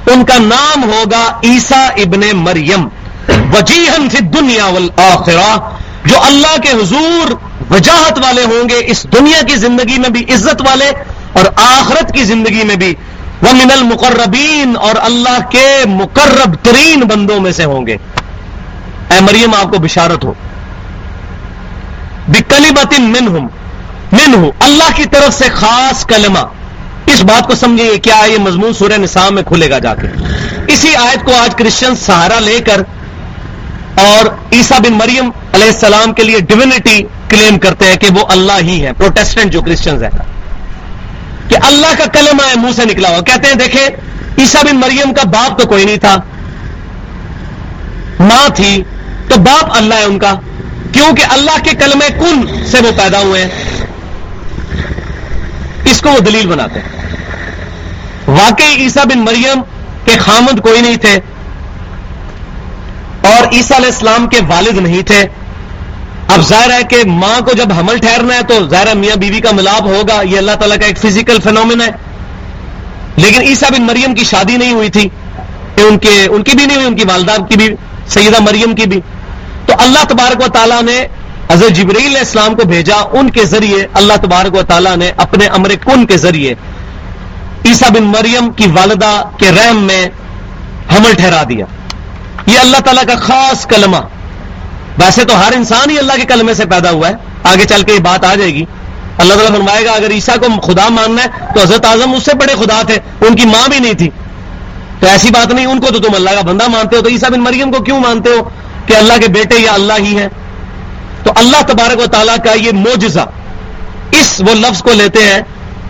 Speaker 1: ان کا نام ہوگا عیسا ابن مریم. وجیحن فی دنیا والآخرہ. جو اللہ کے حضور وجاہت والے ہوں گے، اس دنیا کی زندگی میں بھی عزت والے اور آخرت کی زندگی میں بھی. وہ من المقربین اور اللہ کے مقرب ترین بندوں میں سے ہوں گے. اے مریم، آپ کو بشارت ہو. بکلی بت من من ہوں اللہ کی طرف سے خاص کلمہ. اس بات کو سمجھیے کیا یہ مضمون سورہ نصاب میں کھلے گا جا کے؟ اسی آیت کو آج کرسچن سہارا لے کر اور عیسا بن مریم علیہ السلام کے لیے ڈیونٹی کلیم کرتے ہیں کہ وہ اللہ ہی ہے پروٹیسٹنٹ جو کرسچنز ہیں۔ کہ اللہ کا کلمہ ہے، منہ سے نکلا ہوا۔ کہتے ہیں، دیکھیں عیسا بن مریم کا باپ تو کوئی نہیں تھا۔ ماں تھی، تو باپ اللہ ہے ان کا۔ کیونکہ اللہ کے کلمے کن سے وہ پیدا ہوئے ہیں؟ اس کو وہ دلیل بناتے ہیں۔ واقعی عیسا بن مریم کے خامد کوئی نہیں تھے اور عیسیٰ علیہ السلام کے والد نہیں تھے۔ اب ظاہر ہے کہ ماں کو جب حمل ٹھہرنا ہے تو ظاہر میاں بیوی کا ملاپ ہوگا، یہ اللہ تعالیٰ کا ایک فزیکل فینومین ہے۔ لیکن عیسیٰ بن مریم کی شادی نہیں ہوئی تھی، کہ ان کے، ان کی بھی نہیں ہوئی، ان کی والدہ کی بھی، سیدہ مریم کی بھی۔ تو اللہ تبارک و تعالیٰ نے حضرت جبریل علیہ السلام کو بھیجا، ان کے ذریعے اللہ تبارک و تعالیٰ نے اپنے امر کن کے ذریعے عیسیٰ بن مریم کی والدہ کے رحم میں حمل ٹھہرا دیا۔ یہ اللہ تعالیٰ کا خاص کلمہ۔ ویسے تو ہر انسان ہی اللہ کے کلمے سے پیدا ہوا ہے۔ آگے چل کے یہ بات آ جائے گی۔ اللہ تعالیٰ فرمائے گا، اگر عیسیٰ کو خدا ماننا ہے، تو حضرت اعظم اس سے بڑے خدا تھے، ان کی ماں بھی نہیں تھی۔ تو ایسی بات نہیں، ان کو تو تم اللہ کا بندہ مانتے ہو، تو عیسیٰ بن مریم کو کیوں مانتے ہو کہ اللہ کے بیٹے یا اللہ ہی ہے تو اللہ تبارک و تعالیٰ کا یہ موجزہ اس وہ لفظ کو لیتے ہیں،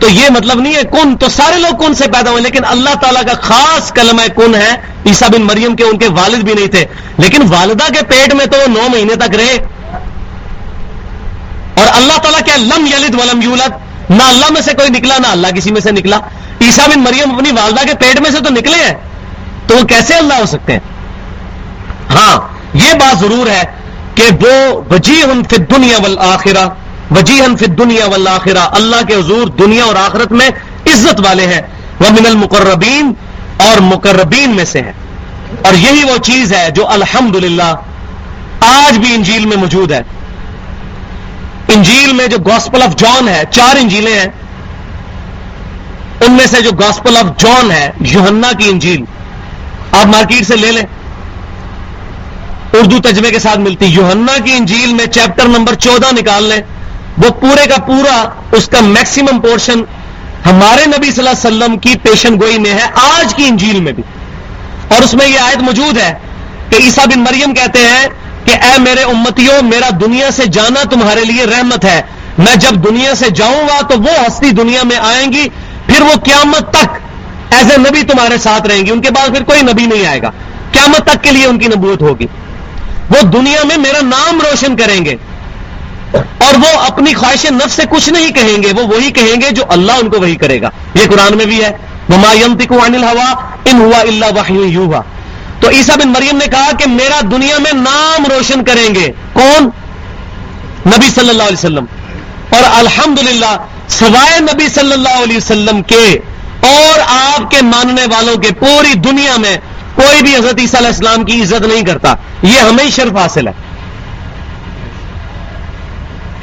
Speaker 1: تو یہ مطلب نہیں ہے کن، تو سارے لوگ کن سے پیدا ہوئے، لیکن اللہ تعالیٰ کا خاص کلمہ کن ہے عیسا بن مریم کے ان کے والد بھی نہیں تھے، لیکن والدہ کے پیٹ میں تو وہ نو مہینے تک رہے۔ اور اللہ تعالیٰ کیا لم یلد ولم یولد؟ نہ اللہ میں سے کوئی نکلا، نہ اللہ کسی میں سے نکلا۔ عیسا بن مریم اپنی والدہ کے پیٹ میں سے تو نکلے ہیں، تو وہ کیسے اللہ ہو سکتے ہیں؟ ہاں یہ بات ضرور ہے۔ کہ وہ وجیحن فی دنیا والآخرہ، وجی فی دنیا والآخرہ، اللہ کے حضور دنیا اور آخرت میں عزت والے ہیں۔ وہ من المقربین اور مقربین میں سے ہے اور یہی وہ چیز ہے جو الحمد آج بھی انجیل میں موجود ہے۔ انجیل میں جو گاسپل آف جان ہے، چار انجیلیں ہیں۔ ان میں سے جو گاسپل آف جان ہے یوہنا کی انجیل۔ آپ مارکیٹ سے لے لیں۔ اردو تجمے کے ساتھ ملتی۔ یوہنا کی انجیل میں چیپٹر نمبر چودہ نکال لیں۔ وہ پورے کا پورا اس کا میکسیمم پورشن ہمارے نبی صلی اللہ علیہ وسلم کی پیشن گوئی میں ہے، آج کی انجیل میں بھی۔ اور اس میں یہ آیت موجود ہے کہ عیسا بن مریم کہتے ہیں کہ، اے میرے امتیوں، میرا دنیا سے جانا تمہارے لیے رحمت ہے۔ میں جب دنیا سے جاؤں گا تو وہ ہستی دنیا میں آئیں گی، پھر وہ قیامت تک ایز اے نبی تمہارے ساتھ رہیں گی۔ ان کے بعد پھر کوئی نبی نہیں آئے گا۔ قیامت تک کے لیے ان کی نبوت ہوگی۔ وہ دنیا میں میرا نام روشن کریں گے اور وہ اپنی خواہش نفس سے کچھ نہیں کہیں گے، وہ وہی کہیں گے جو اللہ ان کو وہی کرے گا۔ یہ قرآن میں بھی ہے۔ انل ہوا ان ہوا اللہ ہوا تو عیسا بن مریم نے کہا کہ میرا دنیا میں نام روشن کریں گے۔ کون؟ نبی صلی اللہ علیہ وسلم۔ اور الحمد سوائے نبی صلی اللہ علیہ وسلم کے اور آپ کے ماننے والوں کے پوری دنیا میں کوئی بھی حضرت عیسیٰ علیہ السلام کی عزت نہیں کرتا۔ یہ ہمیں شرف حاصل ہے۔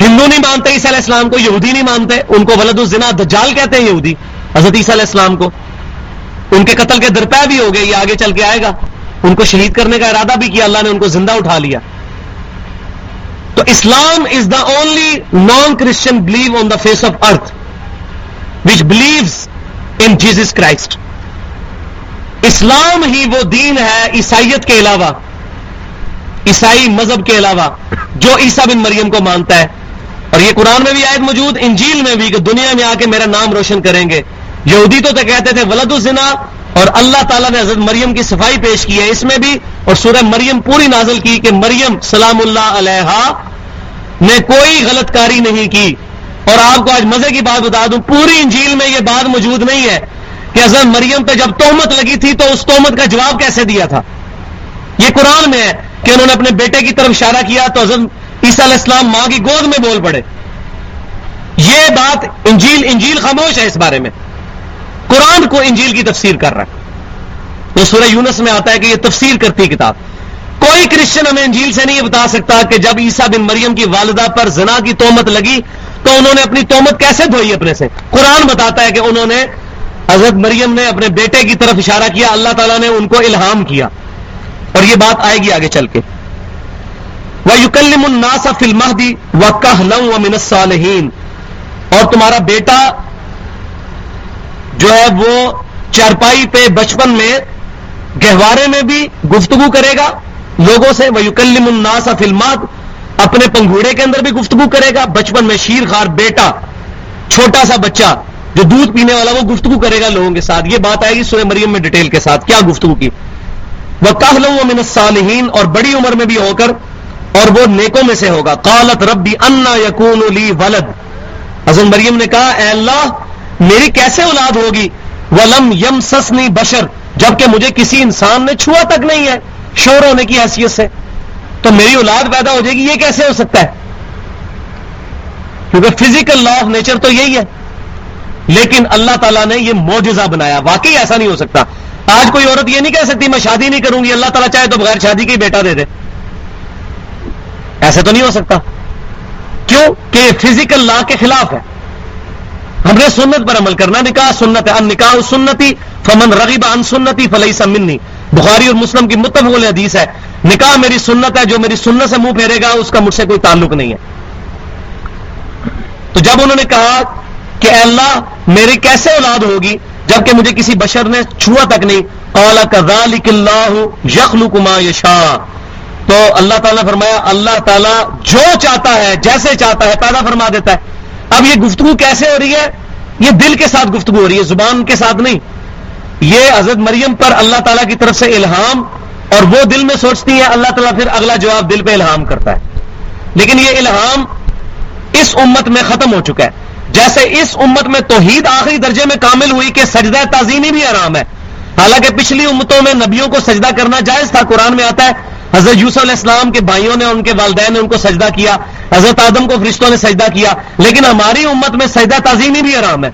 Speaker 1: ہندو نہیں مانتے، عیسیٰ علیہ السلام کو یہودی نہیں مانتے، ان کو ولد الزنا دجال کہتے ہیں یہودی۔ حضرت عیسیٰ علیہ السلام کو۔ ان کے قتل کے درپے بھی ہو گئے، یہ آگے چل کے آئے گا۔ ان کو شہید کرنے کا ارادہ بھی کیا، اللہ نے ان کو زندہ اٹھا لیا۔ تو Islam is the only non Christian belief on the face of earth which believes in Jesus Christ اسلام ہی وہ دین ہے عیسائیت کے علاوہ، عیسائی مذہب کے علاوہ، جو عیسا بن مریم کو مانتا ہے۔ اور یہ قرآن میں بھی آیت موجود، انجیل میں بھی کہ دنیا میں آ کے میرا نام روشن کریں گے۔ یہودی تو کہتے تھے ولد الزنا، اور اللہ تعالیٰ نے حضرت مریم کی صفائی پیش کی ہے اس میں بھی۔ اور سورہ مریم پوری نازل کی کہ مریم سلام اللہ علیہ نے کوئی غلط کاری نہیں کی۔ اور آپ کو آج مزے کی بات بتا دوں، پوری انجیل میں یہ بات موجود نہیں ہے۔ کہ حضرت مریم پہ جب تومت لگی تھی تو اس تومت کا جواب کیسے دیا تھا؟ یہ قرآن میں ہے کہ انہوں نے اپنے بیٹے کی طرف اشارہ کیا تو حضرت عیسیٰ علیہ السلام ماں کی گود میں بول پڑے۔ یہ بات انجیل انجیل خاموش ہے اس بارے میں۔ قرآن کو انجیل کی تفسیر کر رہا ہے۔ وہ سورہ یونس میں آتا ہے کہ یہ تفسیر کرتی کتاب۔ کوئی کرسچن ہمیں انجیل سے نہیں بتا سکتا کہ جب عیسیٰ بن مریم کی والدہ پر زنا کی تومت لگی تو انہوں نے اپنی تومت کیسے دھوئی اپنے سے؟ قرآن بتاتا ہے کہ انہوں نے حضرت مریم نے اپنے بیٹے کی طرف اشارہ کیا، اللہ تعالیٰ نے ان کو الہام کیا۔ اور یہ بات آئے گی آگے چل کے۔ وہ یوکلم الناس فلم دی و کہ اور تمہارا بیٹا جو ہے وہ چارپائی پہ بچپن میں گہوارے میں بھی گفتگو کرے گا لوگوں سے۔ وہ یوکلم الناس فلمات اپنے پنگوڑے کے اندر بھی گفتگو کرے گا۔ بچپن میں شیر خار بیٹا، چھوٹا سا بچہ جو دودھ پینے والا وہ گفتگو کرے گا لوگوں کے ساتھ۔ یہ بات آئے گی سورہ مریم میں ڈیٹیل کے ساتھ۔ کیا گفتگو کی؟ وہ کہ لوں من الصالحین اور بڑی عمر میں بھی ہو کر اور وہ نیکوں میں سے ہوگا۔ قالت ربی انا یقون لی ولد۔ حضرت مریم نے کہا، اے اللہ، میری کیسے اولاد ہوگی؟ ولم یم سسنی بشر۔ جبکہ مجھے کسی انسان نے چھوا تک نہیں ہے، شور ہونے کی حیثیت سے۔ تو میری اولاد پیدا ہو جائے گی، یہ کیسے ہو سکتا ہے؟ کیونکہ فزیکل لا آف نیچر تو یہی ہے۔ لیکن اللہ تعالیٰ نے یہ موجزہ بنایا۔ واقعی ایسا نہیں ہو سکتا۔ آج کوئی عورت یہ نہیں کہہ سکتی، میں شادی نہیں کروں گی، اللہ تعالیٰ چاہے تو بغیر شادی کے بیٹا دے دے۔ ایسے تو نہیں ہو سکتا۔ کیوں؟ کہ فزیکل لا کے خلاف ہے۔ ہم نے سنت پر عمل کرنا، نکاح سنت ہے۔ ان نکاح سنتی، فمن رغیب ان سنتی فلئی سمنی بخاری اور مسلم کی متفق حدیث ہے۔ نکاح میری سنت ہے، جو میری سنت سے منہ پھیرے گا، اس کا مجھ سے کوئی تعلق نہیں ہے۔ تو جب انہوں نے کہا کہ اے اللہ میری کیسے اولاد ہوگی جبکہ مجھے کسی بشر نے چھوا تک نہیں؟ اولا کا یخل کما یشا تو اللہ تعالیٰ نے فرمایا، اللہ تعالیٰ جو چاہتا ہے، جیسے چاہتا ہے، پیدا فرما دیتا ہے۔ اب یہ گفتگو کیسے ہو رہی ہے؟ یہ دل کے ساتھ گفتگو ہو رہی ہے، زبان کے ساتھ نہیں۔ یہ حضرت مریم پر اللہ تعالیٰ کی طرف سے الہام اور وہ دل میں سوچتی ہے اللہ تعالیٰ پھر اگلا جواب دل پہ الہام کرتا ہے۔ لیکن یہ الہام اس امت میں ختم ہو چکا ہے۔ جیسے اس امت میں توحید آخری درجے میں کامل ہوئی کہ سجدہ تعظیمی بھی آرام ہے۔ حالانکہ پچھلی امتوں میں نبیوں کو سجدہ کرنا جائز تھا، قرآن میں آتا ہے، حضرت یوسف علیہ السلام کے بھائیوں نے، ان کے والدین نے ان کو سجدہ کیا، حضرت آدم کو فرشتوں نے سجدہ کیا، لیکن ہماری امت میں سجدہ تعظیمی بھی آرام ہے۔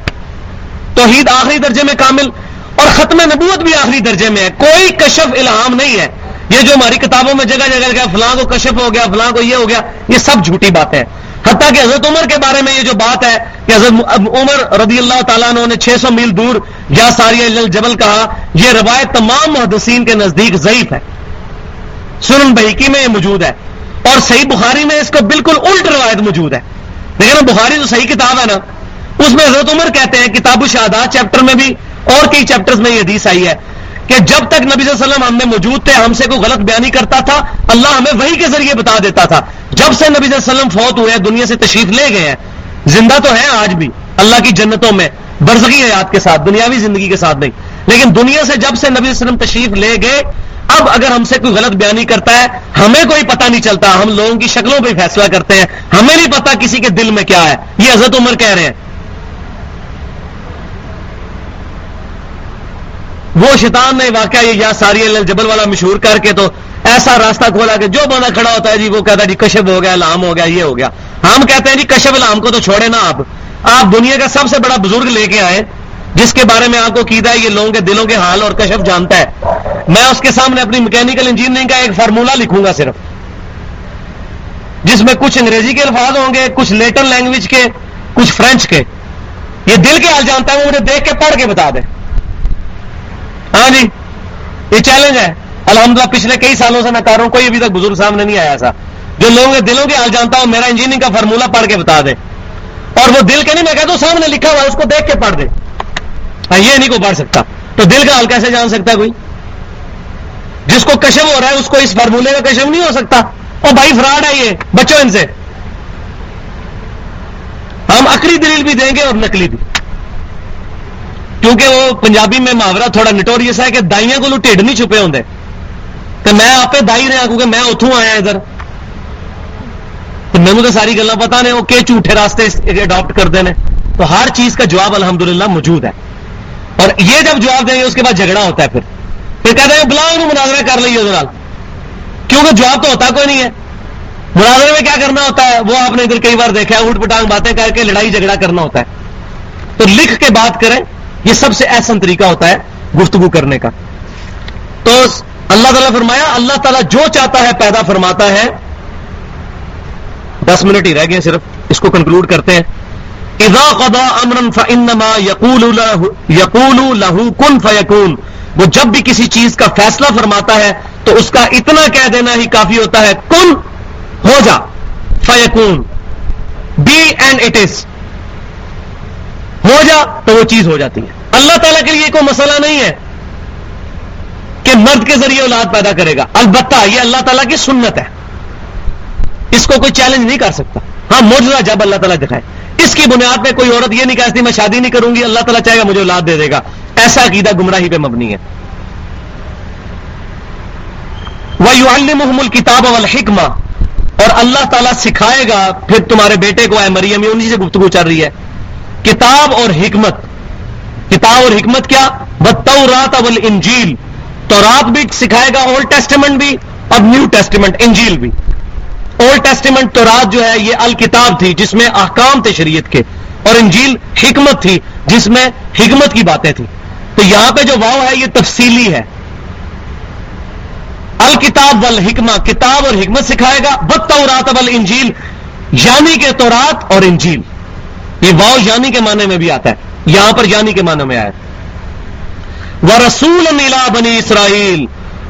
Speaker 1: توحید آخری درجے میں کامل اور ختم نبوت بھی آخری درجے میں ہے۔ کوئی کشف الہام نہیں ہے۔ یہ جو ہماری کتابوں میں جگہ جگہ گیا فلاں کو کشف ہو گیا، فلاں کو یہ ہو گیا، یہ سب جھوٹی باتیں ہیں۔ حتیٰ کہ حضرت عمر کے بارے میں یہ جو بات ہے کہ حضرت عمر رضی اللہ تعالیٰ عنہ نے چھ سو میل دور یا ساری جبل کہا، یہ روایت تمام محدثین کے نزدیک ضعیف ہے۔ سنن بحیکی میں یہ موجود ہے۔ اور صحیح بخاری میں اس کو بالکل الٹ روایت موجود ہے۔ لیکن بخاری جو صحیح کتاب ہے نا۔ اس میں حضرت عمر کہتے ہیں، کتاب الشہادات چیپٹر میں بھی اور کئی چیپٹرز میں یہ حدیث آئی ہے۔ کہ جب تک نبی صلی اللہ علیہ وسلم ہم میں موجود تھے، ہم سے کوئی غلط بیانی کرتا تھا، اللہ ہمیں وہی کے ذریعے بتا دیتا تھا۔ جب سے نبی صلی اللہ علیہ وسلم فوت ہوئے، دنیا سے تشریف لے گئے ہیں، زندہ تو ہیں آج بھی، اللہ کی جنتوں میں برزگی حیات کے ساتھ، دنیاوی زندگی کے ساتھ نہیں۔ لیکن دنیا سے جب سے نبی صلی اللہ علیہ وسلم تشریف لے گئے، اب اگر ہم سے کوئی غلط بیانی کرتا ہے، ہمیں کوئی پتہ نہیں چلتا۔ ہم لوگوں کی شکلوں پہ فیصلہ کرتے ہیں۔ ہمیں نہیں پتا کسی کے دل میں کیا ہے۔ یہ حضرت عمر کہہ رہے ہیں۔ وہ شیطان نے واقعہ یہ یا ساری جبل والا مشہور کر کے تو ایسا راستہ کھولا کہ جو بندہ کھڑا ہوتا ہے جی وہ کہتا ہے جی کشب ہو گیا، لام ہو گیا، یہ ہو گیا۔ ہم کہتے ہیں جی کشب لام کو تو چھوڑے نا آپ۔ آپ دنیا کا سب سے بڑا بزرگ لے کے آئے، جس کے بارے میں آپ کو کیدا ہے، یہ لوگوں کے دلوں کے حال اور کشف جانتا ہے۔ میں اس کے سامنے اپنی میکینیکل انجینئرنگ کا ایک فارمولا لکھوں گا صرف۔ جس میں کچھ انگریزی کے الفاظ ہوں گے، کچھ لیٹر لینگویج کے، کچھ فرینچ کے۔ یہ دل کے حال جانتا ہے، وہ مجھے دیکھ کے پڑھ کے بتا دے ہاں جی یہ چیلنج ہے۔ الحمدللہ، پچھلے کئی سالوں سے میں کر رہا ہوں، کوئی ابھی تک بزرگ سامنے نہیں آیا سا جو لوگوں کے دلوں کے حال جانتا ہوں، میرا انجینئرنگ کا فارمولا پڑھ کے بتا دے۔ اور وہ دل کے نہیں، میں کہتا ہوں سامنے لکھا ہوا اس کو دیکھ کے پڑھ دے۔ ہاں یہ نہیں کو پڑھ سکتا۔ تو دل کا حال کیسے جان سکتا ہے کوئی؟ جس کو کشم ہو رہا ہے، اس کو اس فارمولے کا کشم نہیں ہو سکتا۔ اور بھائی فراڈ ہے یہ۔ بچوں ان سے۔ ہم اکری دلیل بھی دیں گے اور نکلی بھی۔ کیونکہ وہ پنجابی میں محاورہ تھوڑا نٹوریس ہے کہ دائیاں کو ٹھڈ نہیں چھپے ہوں کہ میں آپ دائی رہا کیونکہ میں اتوں آیا ادھر۔ مینو تو ساری گلیں پتا نے وہ کہ جھوٹے راستے اڈاپٹ کرتے ہیں تو ہر چیز کا جواب الحمدللہ موجود ہے۔ اور یہ جب جواب دیں گے، اس کے بعد جھگڑا ہوتا ہے پھر۔ پھر کہتے ہیں بلاؤ انہوں مناظرہ کر لیے اس کیونکہ جواب تو ہوتا کوئی نہیں ہے۔ مناظرے میں کیا کرنا ہوتا ہے؟ وہ آپ نے ادھر کئی بار دیکھا ہے اٹھ پٹانگ باتیں کر کے لڑائی جھگڑا کرنا ہوتا ہے۔ تو لکھ کے بات کریں۔ یہ سب سے احسن طریقہ ہوتا ہے گفتگو کرنے کا۔ تو اللہ تعالیٰ فرمایا، اللہ تعالیٰ جو چاہتا ہے پیدا فرماتا ہے۔ دس منٹ ہی رہ گئے صرف، اس کو کنکلوڈ کرتے ہیں۔ اذا قضا امرا فانما يقول له يقول له كن فيكون۔ وہ جب بھی کسی چیز کا فیصلہ فرماتا ہے، تو اس کا اتنا کہہ دینا ہی کافی ہوتا ہے۔ کن، ہو جا فیکون بی اینڈ اٹ از ہو جا تو وہ چیز ہو جاتی ہے۔ اللہ تعالیٰ کے لیے کوئی مسئلہ نہیں ہے کہ مرد کے ذریعے اولاد پیدا کرے گا۔ البتہ یہ اللہ تعالیٰ کی سنت ہے۔ اس کو کوئی چیلنج نہیں کر سکتا۔ ہاں موجودہ جب اللہ تعالیٰ دکھائے۔ اس کی بنیاد پہ کوئی عورت یہ نہیں کہتی، میں شادی نہیں کروں گی، اللہ تعالیٰ چاہے گا مجھے اولاد دے دے گا۔ ایسا عقیدہ گمراہی پہ مبنی ہے۔ وہ یو محمل کتاب اور اللہ تعالیٰ سکھائے گا، پھر تمہارے بیٹے کو، اے مریم انہیں سے گفتگو چل رہی ہے۔ کتاب اور حکمت کتاب اور حکمت کیا؟ بتو رات اول انجیل تو رات بھی سکھائے گا اولڈ ٹیسٹیمنٹ بھی اور نیو ٹیسٹیمنٹ انجیل بھی۔ اولڈ ٹیسٹیمنٹ تو رات جو ہے، یہ الکتاب تھی جس میں احکام تھے شریعت کے اور انجیل حکمت تھی جس میں حکمت کی باتیں تھیں۔ تو یہاں پہ جو واؤ ہے، یہ تفصیلی ہے۔ الکتاب ول حکمہ کتاب اور حکمت سکھائے گا بت رات ول انجیل یعنی کے تورات اور انجیل۔ یہ واؤ یعنی کے معنی میں بھی آتا ہے، یہاں پر یعنی کے معنی میں آیا وہ رسول نیلا بنی اسرائیل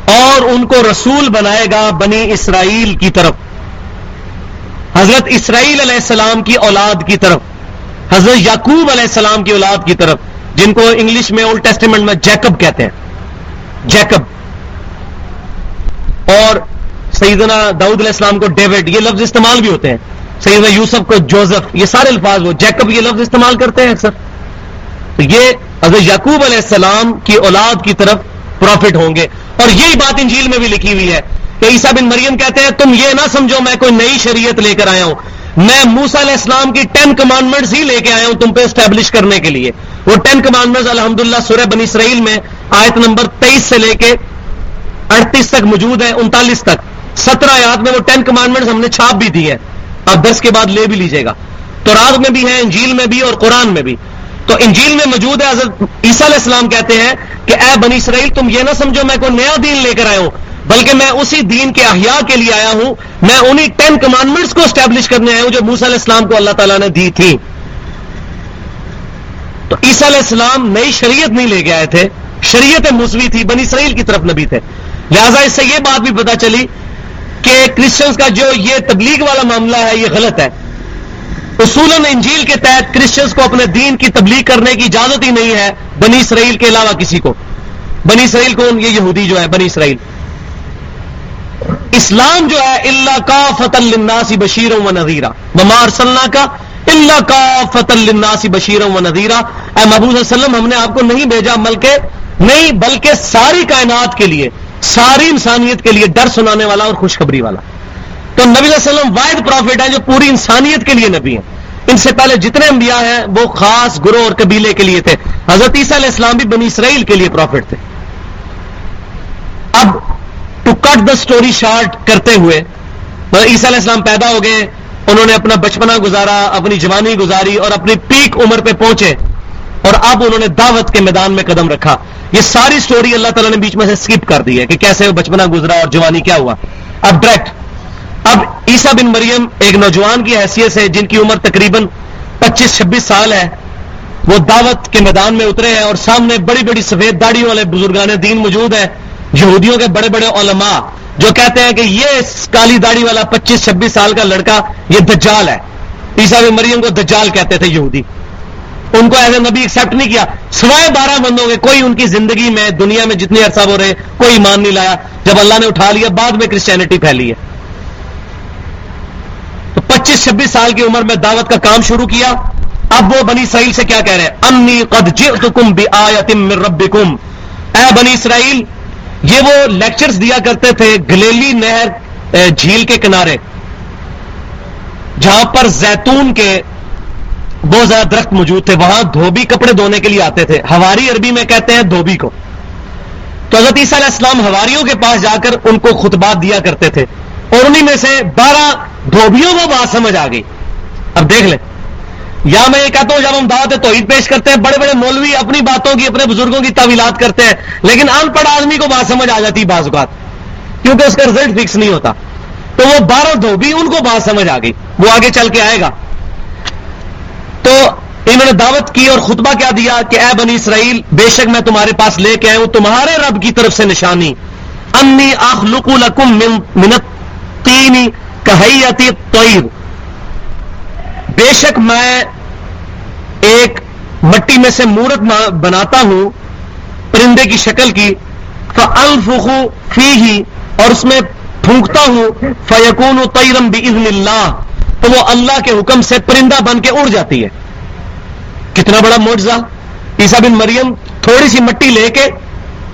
Speaker 1: اور ان کو رسول بنائے گا بنی اسرائیل کی طرف۔ حضرت اسرائیل علیہ السلام کی اولاد کی طرف۔ حضرت یعقوب علیہ السلام کی اولاد کی طرف، جن کو انگلش میں اولڈ ٹیسٹیمنٹ میں جیکب کہتے ہیں۔ جیکب۔ اور سیدنا داؤد علیہ السلام کو ڈیوڈ، یہ لفظ استعمال بھی ہوتے ہیں۔ سیدنا یوسف کو جوزف، یہ سارے الفاظ وہ جیکب یہ لفظ استعمال کرتے ہیں اکثر۔ تو یہ حضرت یعقوب علیہ السلام کی اولاد کی طرف پروفٹ ہوں گے۔ اور یہی بات انجیل میں بھی لکھی ہوئی ہے کہ عیسیٰ بن مریم کہتے ہیں، تم یہ نہ سمجھو میں کوئی نئی شریعت لے کر آیا ہوں۔ میں موسا علیہ السلام کی ٹین کمانڈمنٹس ہی لے کے آیا ہوں تم پہ اسٹیبلش کرنے کے لیے۔ وہ ٹین کمانڈمنٹس الحمد للہ سورہ بنی اسرائیل میں آیت نمبر تیئیس سے لے کے اڑتیس تک موجود ہے انتالیس تک۔ سترہ آیات میں وہ ٹین کمانڈمنٹس ہم نے چھاپ بھی دی ہے اب دس کے بعد لے بھی لیجیے گا۔ تو رات میں بھی ہے، انجیل میں بھی اور قرآن میں بھی۔ تو انجیل میں موجود ہے، حضرت عیسیٰ علیہ السلام کہتے ہیں کہ اے بنی اسرائیل، تم یہ نہ سمجھو میں کوئی نیا دین لے کر آیا ہوں، بلکہ میں اسی دین کے احیاء کے لیے آیا ہوں۔ میں انہی ٹین کمانڈمنٹس کو اسٹیبلش کرنے آیا ہوں جو موسیٰ علیہ السلام کو اللہ تعالیٰ نے دی تھی۔ تو عیسیٰ علیہ السلام نئی شریعت نہیں لے کے آئے تھے، شریعت موسوی تھی، بنی اسرائیل کی طرف نبی تھے۔ لہذا اس سے یہ بات بھی پتا چلی کہ کرسچنس کا جو یہ تبلیغ والا معاملہ ہے، یہ غلط ہے۔ اصول انجیل کے تحت کرسچنس کو اپنے دین کی تبلیغ کرنے کی اجازت ہی نہیں ہے بنی اسرائیل کے علاوہ کسی کو۔ بنی اسرائیل کون؟ یہ یہودی جو ہے، بنی اسرائیل۔ اسلام جو ہے اللہ کا فتح الناسی بشیر و نذیرہ ممار صلاح کا اللہ کا فتح الناسی بشیر و نذیرہ اے محبوب وسلم، ہم نے آپ کو نہیں بھیجا، بلکہ نہیں، بلکہ ساری کائنات کے لیے۔ ساری انسانیت کے لیے ڈر سنانے والا اور خوشخبری والا۔ تو نبی علیہ وسلم واحد پروفٹ ہیں جو پوری انسانیت کے لیے نبی ہیں۔ ان سے پہلے جتنے انبیاء ہیں، وہ خاص گروہ اور قبیلے کے لیے تھے۔ حضرت عیسیٰ علیہ السلام بھی بنی اسرائیل کے لیے پروفٹ تھے۔ اب to cut the story short کرتے ہوئے عیسیٰ علیہ السلام پیدا ہو گئے، انہوں نے اپنا بچپنا گزارا، اپنی جوانی گزاری اور اپنی پیک عمر پہ پہنچے۔ اور اب انہوں نے دعوت کے میدان میں قدم رکھا۔ یہ ساری سٹوری اللہ تعالیٰ نے بیچ میں سے سکپ کر دی ہے کہ کیسے وہ بچپنا گزرا اور جوانی کیا ہوا۔ اب ڈائریکٹ اب عیسا بن مریم ایک نوجوان کی حیثیت سے جن کی عمر تقریباً پچیس، چھبیس سال ہے، وہ دعوت کے میدان میں اترے ہیں اور سامنے بڑی بڑی سفید داڑیوں والے بزرگان دین موجود ہیں، یہودیوں کے بڑے بڑے علماء، جو کہتے ہیں کہ یہ کالی داڑھی والا پچیس، چھبیس سال کا لڑکا یہ دجال ہے۔ عیسا بن مریم کو دجال کہتے تھے یہودی۔ ان کو ایز اے نبی ایکسپٹ نہیں کیا۔ سوائے بارہ بندوں کے کوئی ان کی زندگی میں، دنیا میں جتنی عرصہ ہو رہے، کوئی ایمان نہیں لایا۔ جب اللہ نے اٹھا لیا، بعد میں کرسچینٹی پھیلی ہے۔ تو پچیس، چھبیس سال کی عمر میں دعوت کا کام شروع کیا۔ اب وہ بنی اسرائیل سے کیا کہہ رہے ہیں؟ انی قد جئتکم بآیت من ربکم اے بنی اسرائیل، یہ وہ لیکچرز دیا کرتے تھے گلیلی نہر جھیل کے کنارے، جہاں پر زیتون کے بہت زیادہ درخت موجود تھے، وہاں دھوبی کپڑے دھونے کے لیے آتے تھے۔ ہواری عربی میں کہتے ہیں دھوبی کو۔ تو حضرت عیسیٰ علیہ السلام ہواریوں کے پاس جا کر ان کو خطبات دیا کرتے تھے۔ اور انہی میں سے بارہ دھوبیوں کو بات سمجھ آ گئی۔ اب دیکھ لیں۔ یا میں یہ کہتا ہوں، جب ہم دعوت توحید پیش کرتے ہیں، بڑے بڑے مولوی اپنی باتوں کی، اپنے بزرگوں کی طویلات کرتے ہیں، لیکن ان پڑھ آدمی کو بات سمجھ آ جاتی بعض اوقات، کیونکہ اس کا رزلٹ فکس نہیں ہوتا۔ تو وہ بارہ دھوبی ان کو بات سمجھ آ گئی۔ وہ آگے چل کے آئے گا۔ تو انہوں نے دعوت کی اور خطبہ کیا دیا کہ اے بنی اسرائیل، بے شک میں تمہارے پاس لے کے آئے ہوں، تمہارے رب کی طرف سے نشانی۔ انی آخلق لکم منت تینی کہیتی طیر بے شک میں ایک مٹی میں سے مورت بناتا ہوں، پرندے کی شکل کی۔ فخو فی ہی اور اس میں پھونکتا ہوں۔ فیقون تیرم بزن اللہ تو وہ اللہ کے حکم سے پرندہ بن کے اڑ جاتی ہے۔ کتنا بڑا معجزہ۔ عیسا بن مریم تھوڑی سی مٹی لے کے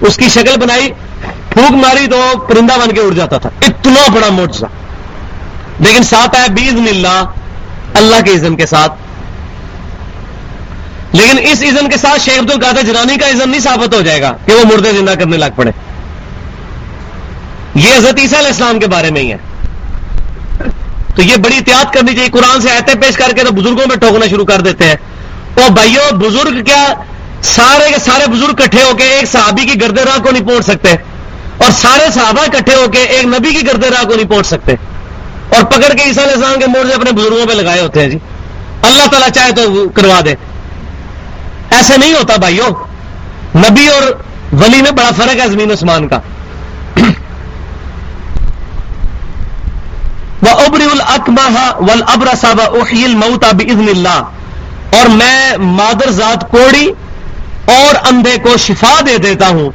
Speaker 1: اس کی شکل بنائی، پھونک ماری تو پرندہ بن کے اڑ جاتا تھا۔ اتنا بڑا معجزہ۔ لیکن ساتھ آیا بیزن اللہ اللہ کے عزن کے ساتھ۔ لیکن اس عزن کے ساتھ شیخ عبد القادر جنانی کا عزن نہیں ثابت ہو جائے گا کہ وہ مردے زندہ کرنے لگ پڑے۔ یہ حضرت عیسیٰ علیہ السلام کے بارے میں ہی ہے۔ تو یہ بڑی احتیاط کرنی چاہیے۔ قرآن سے ایتے پیش کر کے تو بزرگوں میں ٹوکنا شروع کر دیتے ہیں۔ وہ بھائیو، بزرگ کیا سارے کے سارے بزرگ کٹھے ہو کے ایک صحابی کی گردے راہ کو نہیں پہنچ سکتے؟ اور سارے صحابہ کٹھے ہو کے ایک نبی کی گردے راہ کو نہیں پہنچ سکتے؟ اور پکڑ کے عیسیٰ علیہ السلام کے موڑ سے اپنے بزرگوں پہ لگائے ہوتے ہیں جی۔ اللہ تعالیٰ چاہے تو کروا دے۔ ایسے نہیں ہوتا بھائیو۔ نبی اور ولی میں بڑا فرق ہے زمین عثمان کا۔ وہ ابری الکمہ ول ابر صاحب احیل موتا اللہ اور میں مادر ذات کوڑی اور اندھے کو شفا دے دیتا ہوں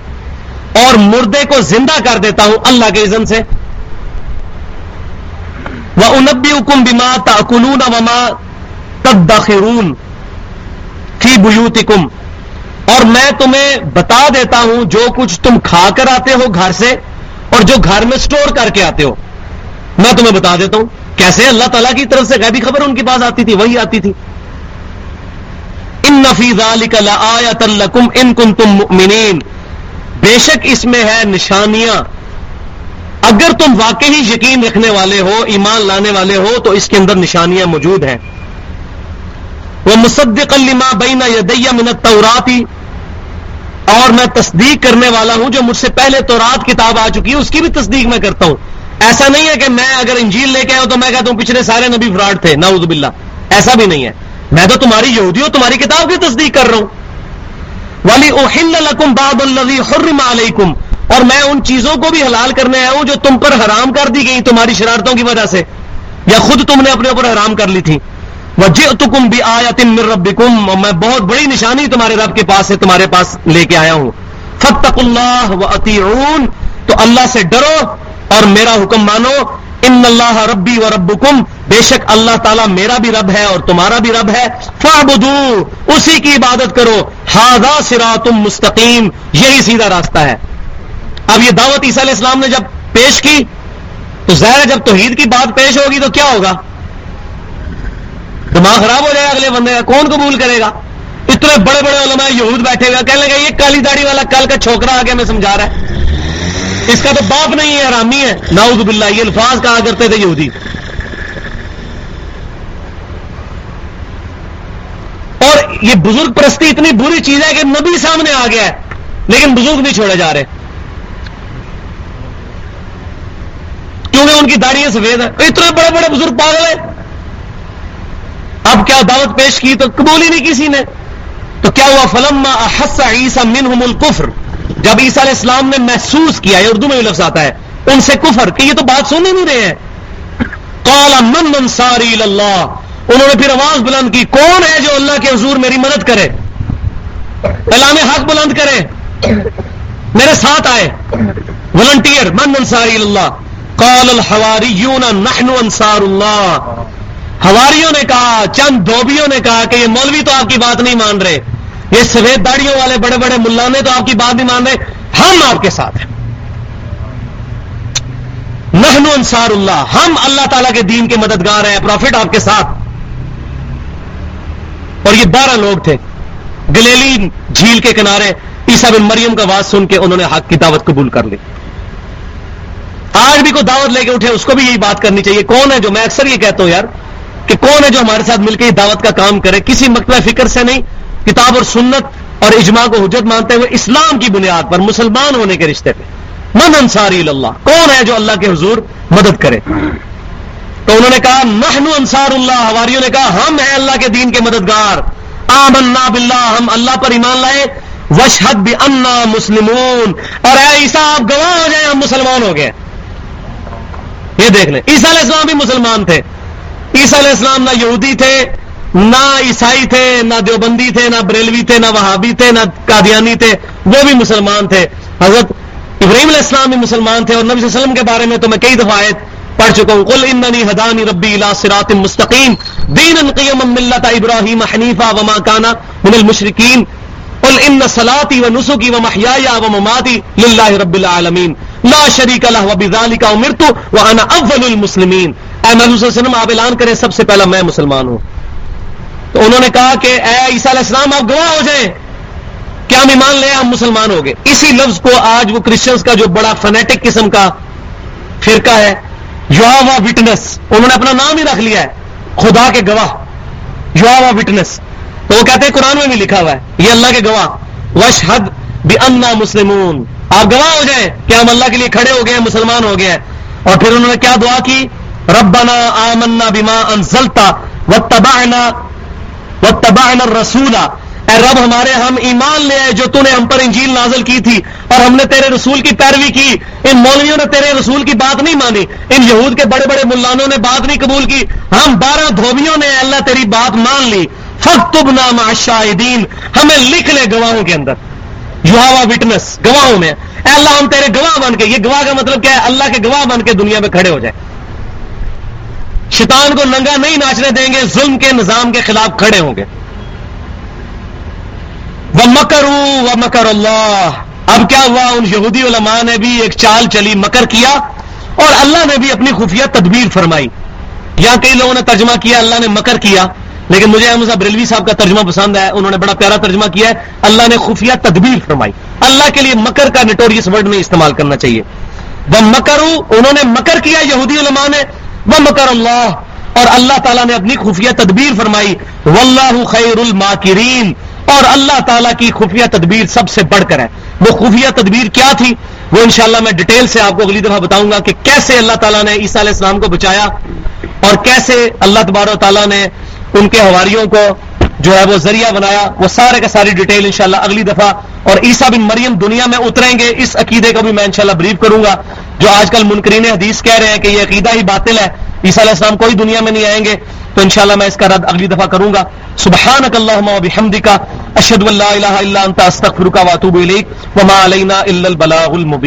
Speaker 1: اور مردے کو زندہ کر دیتا ہوں اللہ کے اذن سے۔ وہ انبی حکم بیما تاکنون وما تدخرون فی بیوتکم اور میں تمہیں بتا دیتا ہوں جو کچھ تم کھا کر آتے ہو گھر سے اور جو گھر میں سٹور کر کے آتے ہو۔ میں تمہیں بتا دیتا ہوں، کیسے اللہ تعالیٰ کی طرف سے غیبی خبر ان کی پاس آتی تھی، وہی آتی تھی۔ ان نفیز لکم ان کن تم بے شک اس میں ہے نشانیاں۔ اگر تم واقعی یقین رکھنے والے ہو، ایمان لانے والے ہو، تو اس کے اندر نشانیاں موجود ہیں۔ وہ مصدق الما بینا یدیا منت توراتی اور میں تصدیق کرنے والا ہوں، جو مجھ سے پہلے تورات کتاب آ چکی ہے، اس کی بھی تصدیق میں کرتا ہوں۔ ایسا نہیں ہے کہ میں اگر انجیل لے کے آؤں تو میں کہتا ہوں پچھلے سارے نبی فراڈ تھے ناؤز باللہ۔ ایسا بھی نہیں ہے۔ میں تو تمہاری یہودی ہوں، تمہاری کتاب کی تصدیق کر رہا ہوں۔ والی اوہل لکم باب النبی حرم علیکم اور میں ان چیزوں کو بھی حلال کرنے آیا ہوں جو تم پر حرام کر دی گئی تمہاری شرارتوں کی وجہ سے، یا خود تم نے اپنے اوپر حرام کر لی تھی۔ وہ تم بھی آیا تم رب میں بہت بڑی نشانی تمہارے رب کے پاس سے تمہارے پاس لے کے آیا ہوں۔ فتق اللہ و تو اللہ سے ڈرو۔ اور میرا حکم مانو، ان اللہ ربی و رب بے شک اللہ تعالیٰ میرا بھی رب ہے اور تمہارا بھی رب ہے۔ فعبدو اسی کی عبادت کرو۔ ہاضا سرا مستقیم، یہی سیدھا راستہ ہے۔ اب یہ دعوت عیسیٰ علیہ السلام نے جب پیش کی، تو ظاہر جب توحید کی بات پیش ہوگی تو کیا ہوگا؟ دماغ خراب ہو جائے اگلے بندے کا کون قبول کرے گا؟ اتنے بڑے بڑے علماء یہود بیٹھے ہوئے کہنے لگے، یہ کالی داڑھی والا کل کا چھوکرا آگے میں سمجھا رہا ہے۔ اس کا تو باپ نہیں ہے آرامی ہے۔ ناؤز باللہ، یہ الفاظ کہا کرتے تھے یہودی۔ اور یہ بزرگ پرستی اتنی بری چیز ہے کہ نبی سامنے آ گیا ہے، لیکن بزرگ نہیں چھوڑے جا رہے۔ کیونکہ ان کی داڑیاں سفید ہیں اتنے بڑے بڑے بزرگ پاگل ہیں۔ اب کیا دعوت پیش کی تو قبول ہی نہیں کسی نے۔ تو کیا ہوا؟ فلم عیسا منہم الکفر جب عیسیٰ علیہ السلام نے محسوس کیا، یہ اردو میں بھی لفظ آتا ہے، ان سے کفر، کہ یہ تو بات سن ہی نہیں رہے ہیں۔ کالا من انصاری اللہ، انہوں نے پھر آواز بلند کی، کون ہے جو اللہ کے حضور میری مدد کرے؟ اعلان حق بلند کرے۔ میرے ساتھ آئے۔ ولنٹیئر من انصاری اللہ۔ قال الحواریون، نحن انصار اللہ۔ ہواریوں نے کہا، چند دھوبیوں نے کہا کہ یہ مولوی تو آپ کی بات نہیں مان رہے۔ یہ سفید داڑیوں والے بڑے بڑے ملانے تو آپ کی بات نہیں مان رہے ہم آپ کے ساتھ ہیں۔ نہنو انصار اللہ۔ ہم اللہ تعالیٰ کے دین کے مددگار ہیں، پروفٹ آپ کے ساتھ۔ اور یہ بارہ لوگ تھے۔ گلیلی جھیل کے کنارے عیسا بن مریم کا بات سن کے انہوں نے حق کی دعوت قبول کر لی۔ آج بھی کوئی دعوت لے کے اٹھے، اس کو بھی یہی بات کرنی چاہیے۔ کون ہے جو، میں اکثر یہ کہتا ہوں یار کہ کون ہے جو ہمارے ساتھ مل کے دعوت کا کام کرے؟ کسی مکتبہ فکر سے نہیں۔ کتاب اور سنت اور اجماع کو حجت مانتے ہوئے اسلام کی بنیاد پر مسلمان ہونے کے رشتے پہ۔ من انصاری اللہ؟ کون ہے جو اللہ کے حضور مدد کرے؟ تو انہوں نے کہا محنو انصار اللہ۔ ہماریوں نے کہا، ہم ہیں اللہ کے دین کے مددگار۔ آمنا باللہ، ہم اللہ پر ایمان لائے۔ وشحد بھی انا مسلمون۔ اور اے عیسا آپ گواہ ہو جائیں، ہم مسلمان ہو گئے۔ یہ دیکھ لیں عیسا علیہ السلام بھی مسلمان تھے۔ عیسا علیہ السلام نہ یہودی تھے۔ نہ عیسائی تھے، نہ دیوبندی تھے، نہ بریلوی تھے، نہ وہابی تھے، نہ قادیانی تھے، وہ بھی مسلمان تھے۔ حضرت ابراہیم علیہ السلام بھی مسلمان تھے اور نبی صلی اللہ علیہ وسلم کے بارے میں تو میں کئی دفعہ آیت پڑھ چکا ہوں۔ قل اننی ہدانی ربی الى صراط مستقیم۔ دین قیم ملت ابراہیم حنیفہ وما کانا من المشرکین۔ قل ان صلاتی و نسکی و محیایا و مماتی للہ رب العالمین۔ لا شریک لہ و بذالک امرت و انا اول المسلمین۔ اے محمد صلی اللہ علیہ وسلم، آپ اعلان کریں سب سے پہلا میں مسلمان ہوں۔ تو انہوں نے کہا کہ اے عیسیٰ علیہ السلام، آپ گواہ ہو جائیں۔ کیا ہم ایمان لے ہم مسلمان ہو گئے۔ اسی لفظ کو آج وہ کرسچنس کا جو بڑا فنیٹک قسم کا فرقہ ہے یوا وٹنس انہوں نے اپنا نام ہی رکھ لیا ہے۔ خدا کے گواہ یوا وٹنس تو وہ کہتے ہیں قرآن میں بھی لکھا ہوا ہے، یہ اللہ کے گواہ۔ وشحد بھی انا مسلمون۔ آپ گواہ ہو جائیں کہ ہم اللہ کے لیے کھڑے ہو گئے ہیں، مسلمان ہو گئے ہیں؟ اور پھر انہوں نے کیا دعا کی؟ ربنا آمنا بما انزلتا واتبعنا واتبعنا الرسولہ اے رب ہمارے، ہم ایمان لے آئے جو تو نے ہم پر انجیل نازل کی تھی، اور ہم نے تیرے رسول کی پیروی کی۔ ان مولویوں نے تیرے رسول کی بات نہیں مانی۔ ان یہود کے بڑے بڑے ملانوں نے بات نہیں قبول کی۔ ہم بارہ دھوبیوں نے اللہ تیری بات مان لی۔ فخب نام شاہدین ہمیں لکھ لے گواہوں کے اندر۔ یو یوہاوا وٹنس گواہوں میں۔ اے اللہ، ہم تیرے گواہ بن کے، یہ گواہ کا مطلب کیا ہے؟ اللہ کے گواہ بن کے دنیا میں کھڑے ہو جائے۔ شیطان کو ننگا نہیں ناچنے دیں گے، ظلم کے نظام کے خلاف کھڑے ہوں گے۔ وہ مکرو و مکر اللہ اب کیا ہوا؟ ان یہودی علماء نے بھی ایک چال چلی، مکر کیا اور اللہ نے بھی اپنی خفیہ تدبیر فرمائی۔ یا کئی لوگوں نے ترجمہ کیا، اللہ نے مکر کیا۔ لیکن مجھے احمد صاحب ریلوی صاحب کا ترجمہ پسند ہے انہوں نے بڑا پیارا ترجمہ کیا ہے۔ اللہ نے خفیہ تدبیر فرمائی۔ اللہ کے لیے مکر کا نٹوریس ورڈ نہیں استعمال کرنا چاہیے۔ وہ مکرو انہوں نے مکر کیا، یہودی علماء نے۔ وہ مکر اللہ اور اللہ تعالیٰ نے اپنی خفیہ تدبیر فرمائی واللہ خیر الماکرین اور اللہ تعالیٰ کی خفیہ تدبیر سب سے بڑھ کر ہے۔ وہ خفیہ تدبیر کیا تھی؟ وہ انشاءاللہ میں ڈیٹیل سے آپ کو اگلی دفعہ بتاؤں گا کہ کیسے اللہ تعالیٰ نے عیسیٰ علیہ السلام کو بچایا اور کیسے اللہ تبار و تعالیٰ نے ان کے ہواریوں کو جو ہے وہ ذریعہ بنایا، وہ سارے کا ساری ڈیٹیل انشاءاللہ اگلی دفعہ اور عیسیٰ بن مریم دنیا میں اتریں گے، اس عقیدے کو بھی میں انشاءاللہ بریف کروں گا، جو آج کل منکرین حدیث کہہ رہے ہیں کہ یہ عقیدہ ہی باطل ہے، عیسیٰ علیہ السلام کوئی دنیا میں نہیں آئیں گے، تو انشاءاللہ میں اس کا رد اگلی دفعہ کروں گا۔ سبحانک اللہم و بحمدک، اشہد ان لا الہ الا انت، استغفرک و الیک، وما علینا الا البلاغ المبین۔